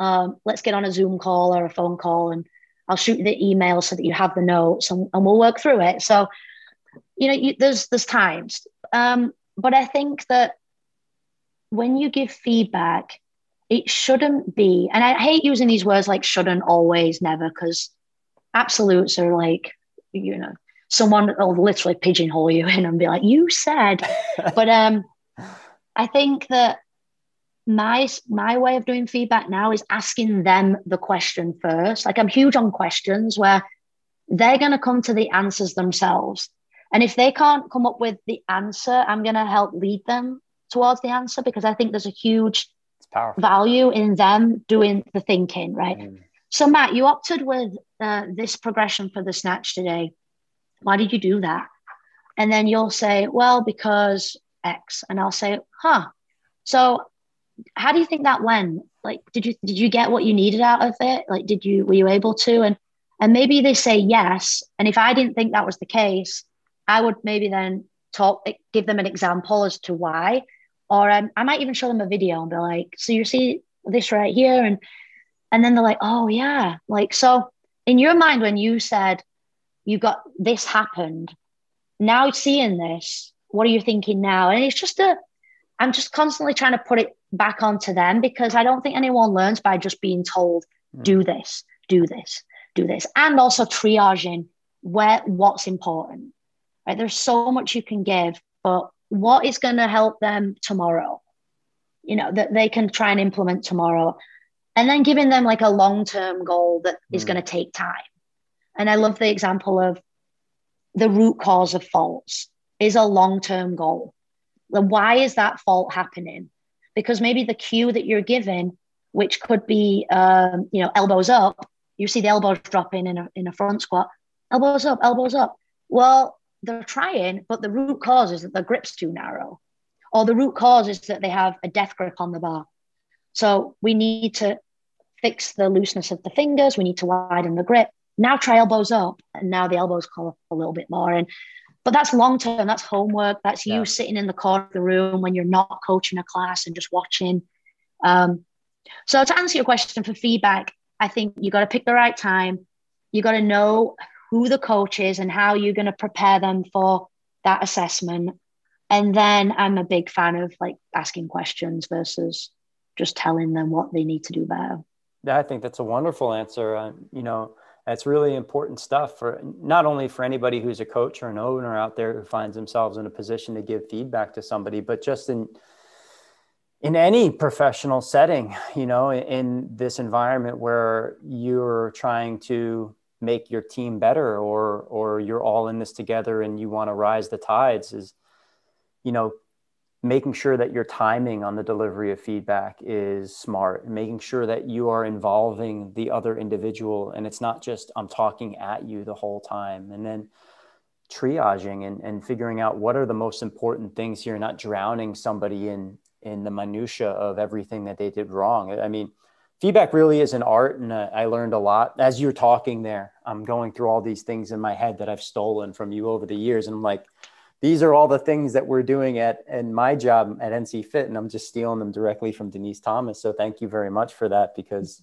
um, let's get on a Zoom call or a phone call, and I'll shoot you the email so that you have the notes, and, and we'll work through it. So, you know, you, there's there's times, um, but I think that when you give feedback, it shouldn't be, and I hate using these words like shouldn't, always, never, because absolutes are like, you know, someone will literally pigeonhole you in and be like, you said. but um, I think that my my way of doing feedback now is asking them the question first. Like I'm huge on questions where they're going to come to the answers themselves. And if they can't come up with the answer, I'm going to help lead them towards the answer because I think there's a huge value in them doing the thinking, right? Mm. So, Matt, you opted with uh, this progression for the snatch today. Why did you do that? And then you'll say, well, because X. And I'll say, huh. So, how do you think that went? Like, did you did you get what you needed out of it? Like, did you were you able to? And and maybe they say yes. And if I didn't think that was the case, I would maybe then talk, give them an example as to why, or um, I might even show them a video and be like, so you see this right here, and and then they're like, oh, yeah. Like, so in your mind, when you said you got this happened, now seeing this, what are you thinking now? And it's just a, I'm just constantly trying to put it back onto them because I don't think anyone learns by just being told, mm. do this, do this, do this. And also triaging where what's important. Right? There's so much you can give, but what is going to help them tomorrow? You know, that they can try and implement tomorrow and then giving them like a long term goal that is mm. going to take time. And I love the example of the root cause of faults is a long term goal. Then why is that fault happening? Because maybe the cue that you're given, which could be, um, you know, elbows up, you see the elbows dropping in a, in a front squat, elbows up, elbows up. Well, they're trying, but the root cause is that the grip's too narrow, or the root cause is that they have a death grip on the bar. So we need to fix the looseness of the fingers. We need to widen the grip. Now try elbows up, and now the elbows come up a little bit more. And but that's long term. That's homework. That's you yeah. sitting in the corner of the room when you're not coaching a class and just watching. Um, so to answer your question for feedback, I think you got to pick the right time. You got to know who the coach is and how you're going to prepare them for that assessment. And then I'm a big fan of like asking questions versus just telling them what they need to do better. Yeah, I think that's a wonderful answer. Uh, you know, that's really important stuff for not only for anybody who's a coach or an owner out there who finds themselves in a position to give feedback to somebody, but just in in any professional setting, you know, in, this environment where you're trying to make your team better or or you're all in this together and you want to rise the tides is you know making sure that your timing on the delivery of feedback is smart making sure that you are involving the other individual and it's not just i'm talking at you the whole time and then triaging and, and figuring out what are the most important things here not drowning somebody in in the minutia of everything that they did wrong. I mean feedback really is an art and uh, i learned a lot. As you're talking there i'm going through all these things in my head that i've stolen from you over the years and i'm like these are all the things that we're doing at in my job at NC Fit, and I'm just stealing them directly from Denise Thomas. So thank you very much for that because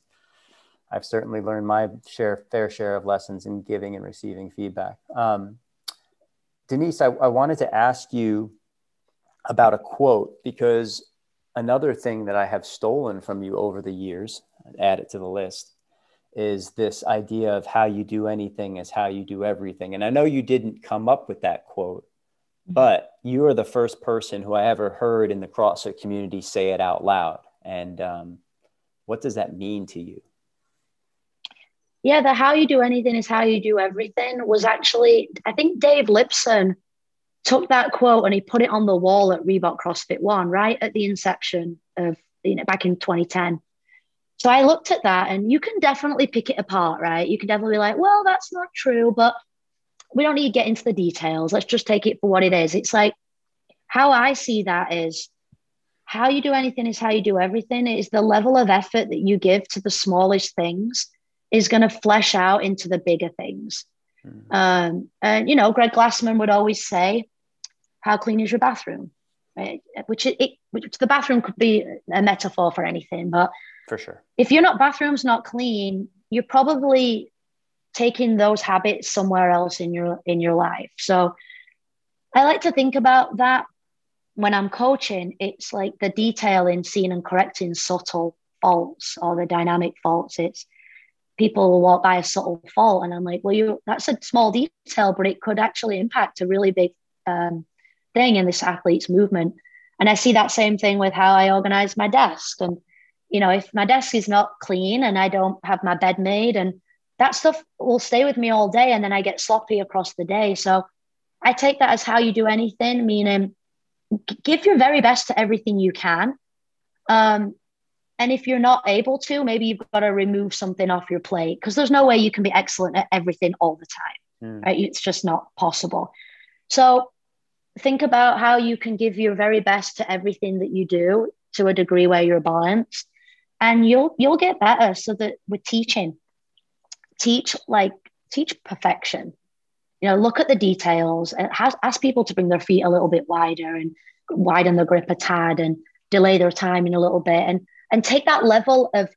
I've certainly learned my share, fair share of lessons in giving and receiving feedback. Um, Denise, I, I wanted to ask you about a quote because another thing that I have stolen from you over the years, add it to the list, is this idea of how you do anything is how you do everything. And I know you didn't come up with that quote, but you are the first person who I ever heard in the CrossFit community say it out loud. And um, what does that mean to you? Yeah, the how you do anything is how you do everything was actually, I think Dave Lipson took that quote and he put it on the wall at Reebok CrossFit One right at the inception of, you know, back in 2010. So I looked at that and you can definitely pick it apart, right? You can definitely be like, well, that's not true. But we don't need to get into the details. Let's just take it for what it is. It's like how I see that is how you do anything is how you do everything. It is the level of effort that you give to the smallest things is going to flesh out into the bigger things. Mm. Um, and, you know, Greg Glassman would always say, How clean is your bathroom? Right? Which, it, it, which the bathroom could be a metaphor for anything, but for sure. If you're not bathroom's not clean, you're probably taking those habits somewhere else in your in your life. So I like to think about that when I'm coaching. It's like the detail in seeing and correcting subtle faults or the dynamic faults. It's people will walk by a subtle fault, and I'm like, well, you that's a small detail, but it could actually impact a really big um, thing in this athlete's movement. And I see that same thing with how I organize my desk. And you know, if my desk is not clean and I don't have my bed made, and that stuff will stay with me all day, and then I get sloppy across the day. So I take that as how you do anything, meaning give your very best to everything you can. Um, and if you're not able to, maybe you've got to remove something off your plate because there's no way you can be excellent at everything all the time. Mm. Right? It's just not possible. So think about how you can give your very best to everything that you do to a degree where you're balanced and you'll you'll get better so that with teaching teach like teach perfection. You know look at the details and ask people to bring their feet a little bit wider and widen the grip a tad and delay their timing a little bit and and take that level of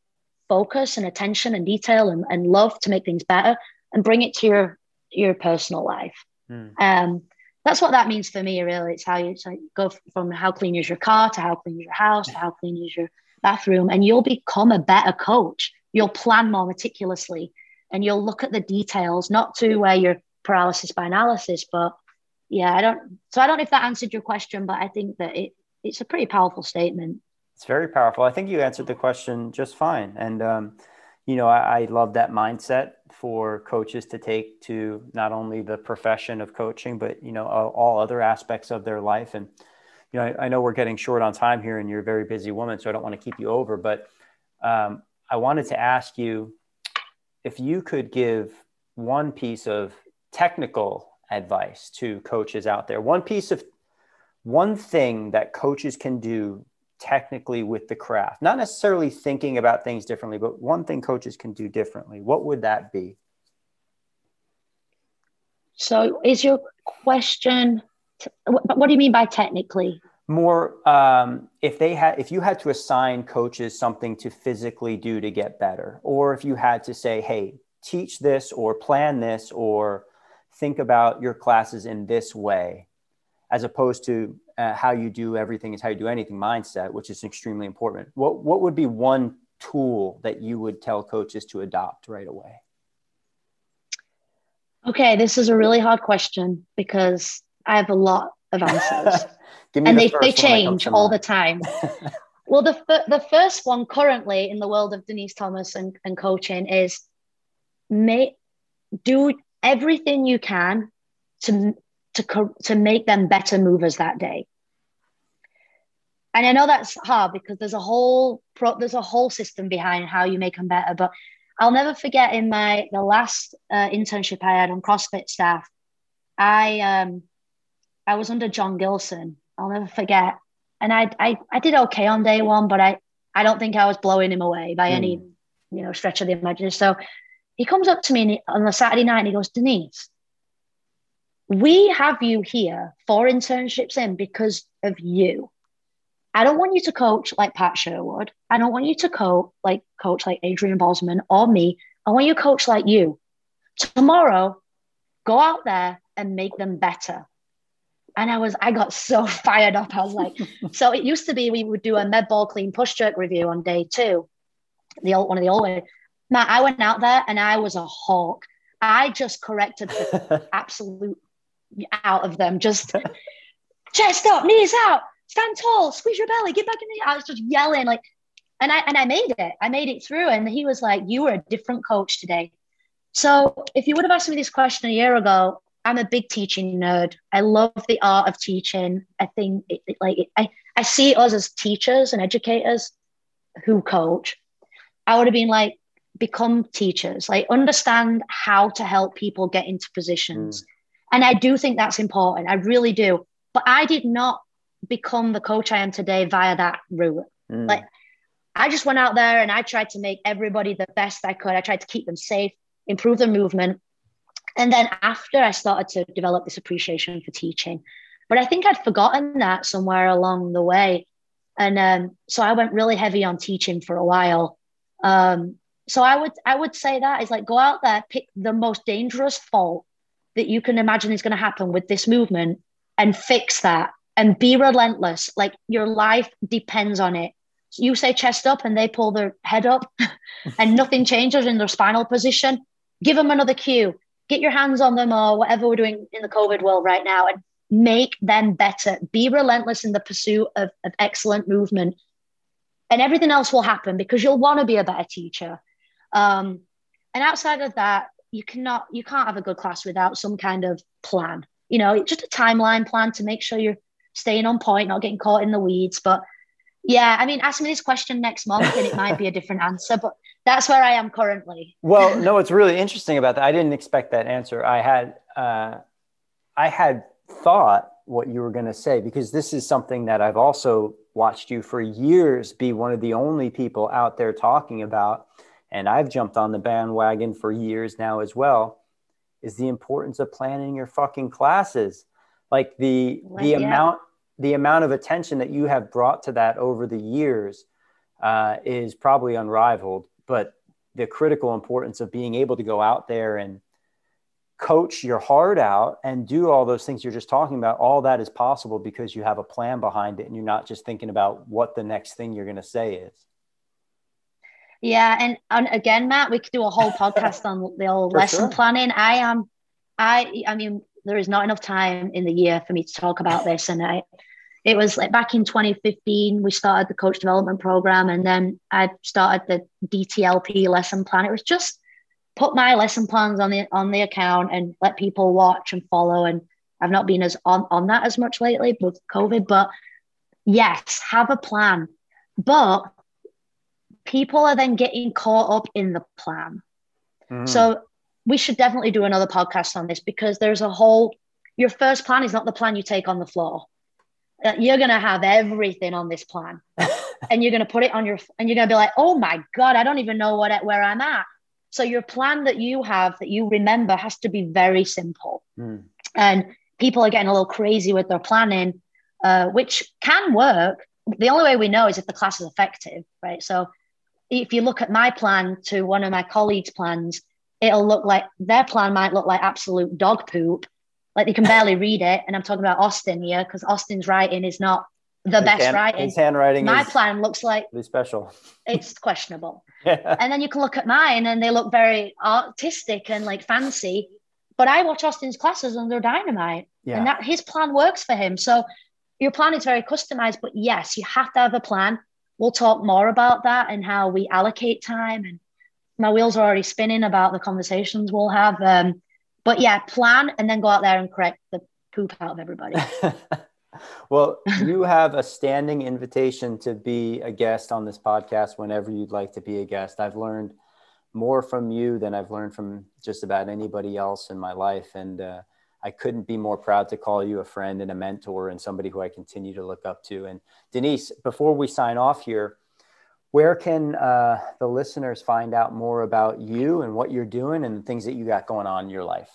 focus and attention and detail and, and love to make things better and bring it to your your personal life. Mm. um that's what that means for me really. It's how you go from how clean is your car to how clean is your house to how clean is your bathroom and you'll become a better coach. You'll plan more meticulously and you'll look at the details not to where you're paralysis by analysis but yeah i don't so i don't know if that answered your question but i think that it it's a pretty powerful statement. It's very powerful. I think you answered the question just fine. And um, you know I, I love that mindset for coaches to take to not only the profession of coaching but you know all, other aspects of their life. And you know I, I, know we're getting short on time here and you're a very busy woman so i don't want to keep you over but um, i wanted to ask you if you could give one piece of technical advice to coaches out there one piece of one thing that coaches can do technically with the craft not necessarily thinking about things differently but one thing coaches can do differently what would that be? So is your question what, do you mean by technically more um, if they had if you had to assign coaches something to physically do to get better or if you had to say hey teach this or plan this or think about your classes in this way as opposed to uh, how you do everything is how you do anything mindset which is extremely important. What what would be one tool that you would tell coaches to adopt right away? Okay this is a really hard question because i have a lot of answers and the they, they change all the time. Well the, the first one currently in the world of denise thomas and, and coaching is make do everything you can to to to make them better movers that day. And i know that's hard because there's a whole pro, there's a whole system behind how you make them better but i'll never forget in my the last uh, internship i had on crossfit staff i um i was under john gilson i'll never forget and i i, I did okay on day one but i i don't think i was blowing him away by mm. any you know stretch of the imagination so he comes up to me on the saturday night and he goes denise we have you here for internships in because of you. I don't want you to coach like Pat Sherwood. I don't want you to coach like coach like Adrian Bozman or me. I want you to coach like you. Tomorrow, go out there and make them better. And I was, I got so fired up. I was like, so it used to be we would do a med ball clean push jerk review on day two, the old one of the old way. Matt, I went out there and I was a hawk. I just corrected the absolute out of them. Just chest up, knees out, stand tall, squeeze your belly, get back in the. I was just yelling like, and I and I made it. I made it through. And he was like, "You were a different coach today." So if you would have asked me this question a year ago, I'm a big teaching nerd. I love the art of teaching. I think it, it, like it, I I see us as teachers and educators who coach. I would have been like, become teachers, like understand how to help people get into positions. Mm and I do think that's important. I really do. But I did not become the coach I am today via that route. Mm. Like I just went out there and I tried to make everybody the best I could. I tried to keep them safe, improve their movement. And then after I started to develop this appreciation for teaching, but I think I'd forgotten that somewhere along the way. And um, so I went really heavy on teaching for a while. Um, so I would I would say that is like go out there, pick the most dangerous fault that you can imagine is going to happen with this movement, and fix that, and be relentless. Like your life depends on it. You say chest up, and they pull their head up, and nothing changes in their spinal position. Give them another cue. Get your hands on them, or whatever we're doing in the COVID world right now, and make them better. Be relentless in the pursuit of, of excellent movement, and everything else will happen because you'll want to be a better teacher. Um, and outside of that, you cannot, you can't have a good class without some kind of plan. You know, just a timeline plan to make sure you're staying on point, not getting caught in the weeds. But yeah, I mean, ask me this question next month and it might be a different answer, but that's where I am currently. well, no, it's really interesting about that. I didn't expect that answer. I had, uh, I had thought what you were going to say because this is something that I've also watched you for years be one of the only people out there talking about and I've jumped on the bandwagon for years now as well is the importance of planning your fucking classes like the the yeah. amount the amount of attention that you have brought to that over the years uh, is probably unrivaled but the critical importance of being able to go out there and coach your heart out and do all those things you're just talking about all that is possible because you have a plan behind it and you're not just thinking about what the next thing you're going to say is yeah and, and again matt we could do a whole podcast on the old lesson sure. planning i am i i mean there is not enough time in the year for me to talk about this and i it was like back in 2015 we started the coach development program and then i started the dtlp lesson plan it was just put my lesson plans on the on the account and let people watch and follow. And I've not been as on, on that as much lately with COVID, but yes, have a plan. But people are then getting caught up in the plan. Mm. So we should definitely do another podcast on this because there's a whole your first plan is not the plan you take on the floor. You're going to have everything on this plan and you're going to put it on your and you're going to be like oh my god i don't even know what where i'm at so your plan that you have that you remember has to be very simple. Mm. And people are getting a little crazy with their planning, uh, which can work. The only way we know is if the class is effective, right? So if you look at my plan to one of my colleagues' plans, it'll look like their plan might look like absolute dog poop. Like they can barely read it. And I'm talking about Austin here because Austin's writing is not the his best hand, writing. His handwriting my plan looks like really special. It's questionable. yeah. And then you can look at mine and they look very artistic and like fancy. But I watch Austin's classes and they're dynamite. Yeah. And that his plan works for him. So your plan is very customized, but yes, you have to have a plan. We'll talk more about that and how we allocate time. And my wheels are already spinning about the conversations we'll have. Um, but yeah, plan and then go out there and correct the poop out of everybody. well, you have a standing invitation to be a guest on this podcast whenever you'd like to be a guest. I've learned more from you than I've learned from just about anybody else in my life. And uh, I couldn't be more proud to call you a friend and a mentor and somebody who I continue to look up to. And Denise, before we sign off here, where can uh, the listeners find out more about you and what you're doing and the things that you got going on in your life?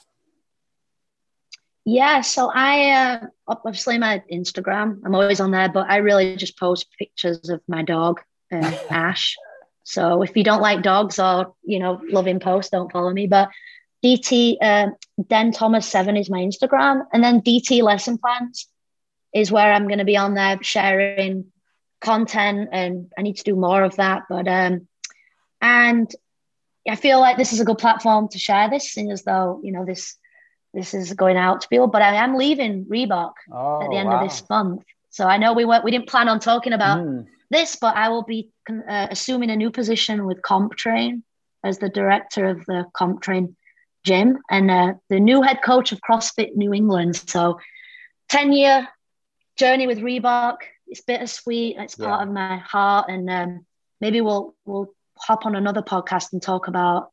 Yeah, so I uh, obviously my Instagram, I'm always on there, but I really just post pictures of my dog, uh, Ash. So if you don't like dogs or you know loving posts, don't follow me. But DT uh, Den Thomas Seven is my Instagram, and then DT Lesson Plans is where I'm going to be on there sharing content, and I need to do more of that. But um, and I feel like this is a good platform to share this, seeing as though you know this this is going out to people, but I am leaving Reebok oh, at the end wow. of this month. So I know we weren't, we didn't plan on talking about mm. this, but I will be uh, assuming a new position with CompTrain as the director of the CompTrain gym and uh, the new head coach of CrossFit New England. So 10 year journey with Reebok. It's bittersweet. It's yeah. part of my heart. And um, maybe we'll, we'll hop on another podcast and talk about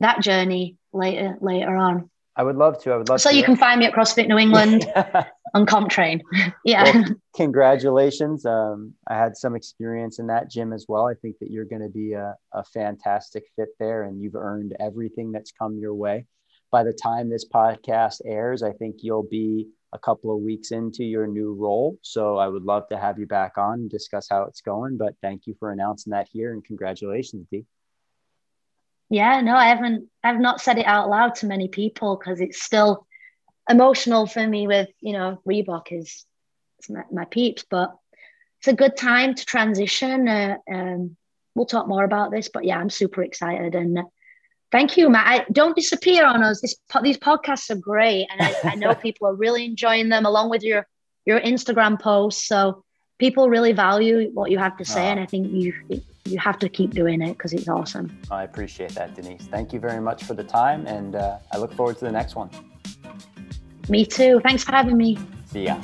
that journey later, later on. I would love to. I would love so to. you can find me at CrossFit New England. on CompTrain. yeah. Well, congratulations. Um, I had some experience in that gym as well. I think that you're going to be a, a fantastic fit there and you've earned everything that's come your way. By the time this podcast airs, I think you'll be a couple of weeks into your new role. So I would love to have you back on and discuss how it's going. But thank you for announcing that here and congratulations, Dee. Yeah, no, I haven't. I've not said it out loud to many people because it's still emotional for me. With you know, Reebok is my, my, peeps, but it's a good time to transition. Uh, um, we'll talk more about this, but yeah, I'm super excited and. Thank you, Matt. I, don't disappear on us. This, these podcasts are great, and I, I know people are really enjoying them, along with your your Instagram posts. So people really value what you have to say, oh. and I think you you have to keep doing it because it's awesome. I appreciate that, Denise. Thank you very much for the time, and uh, I look forward to the next one. Me too. Thanks for having me. See ya.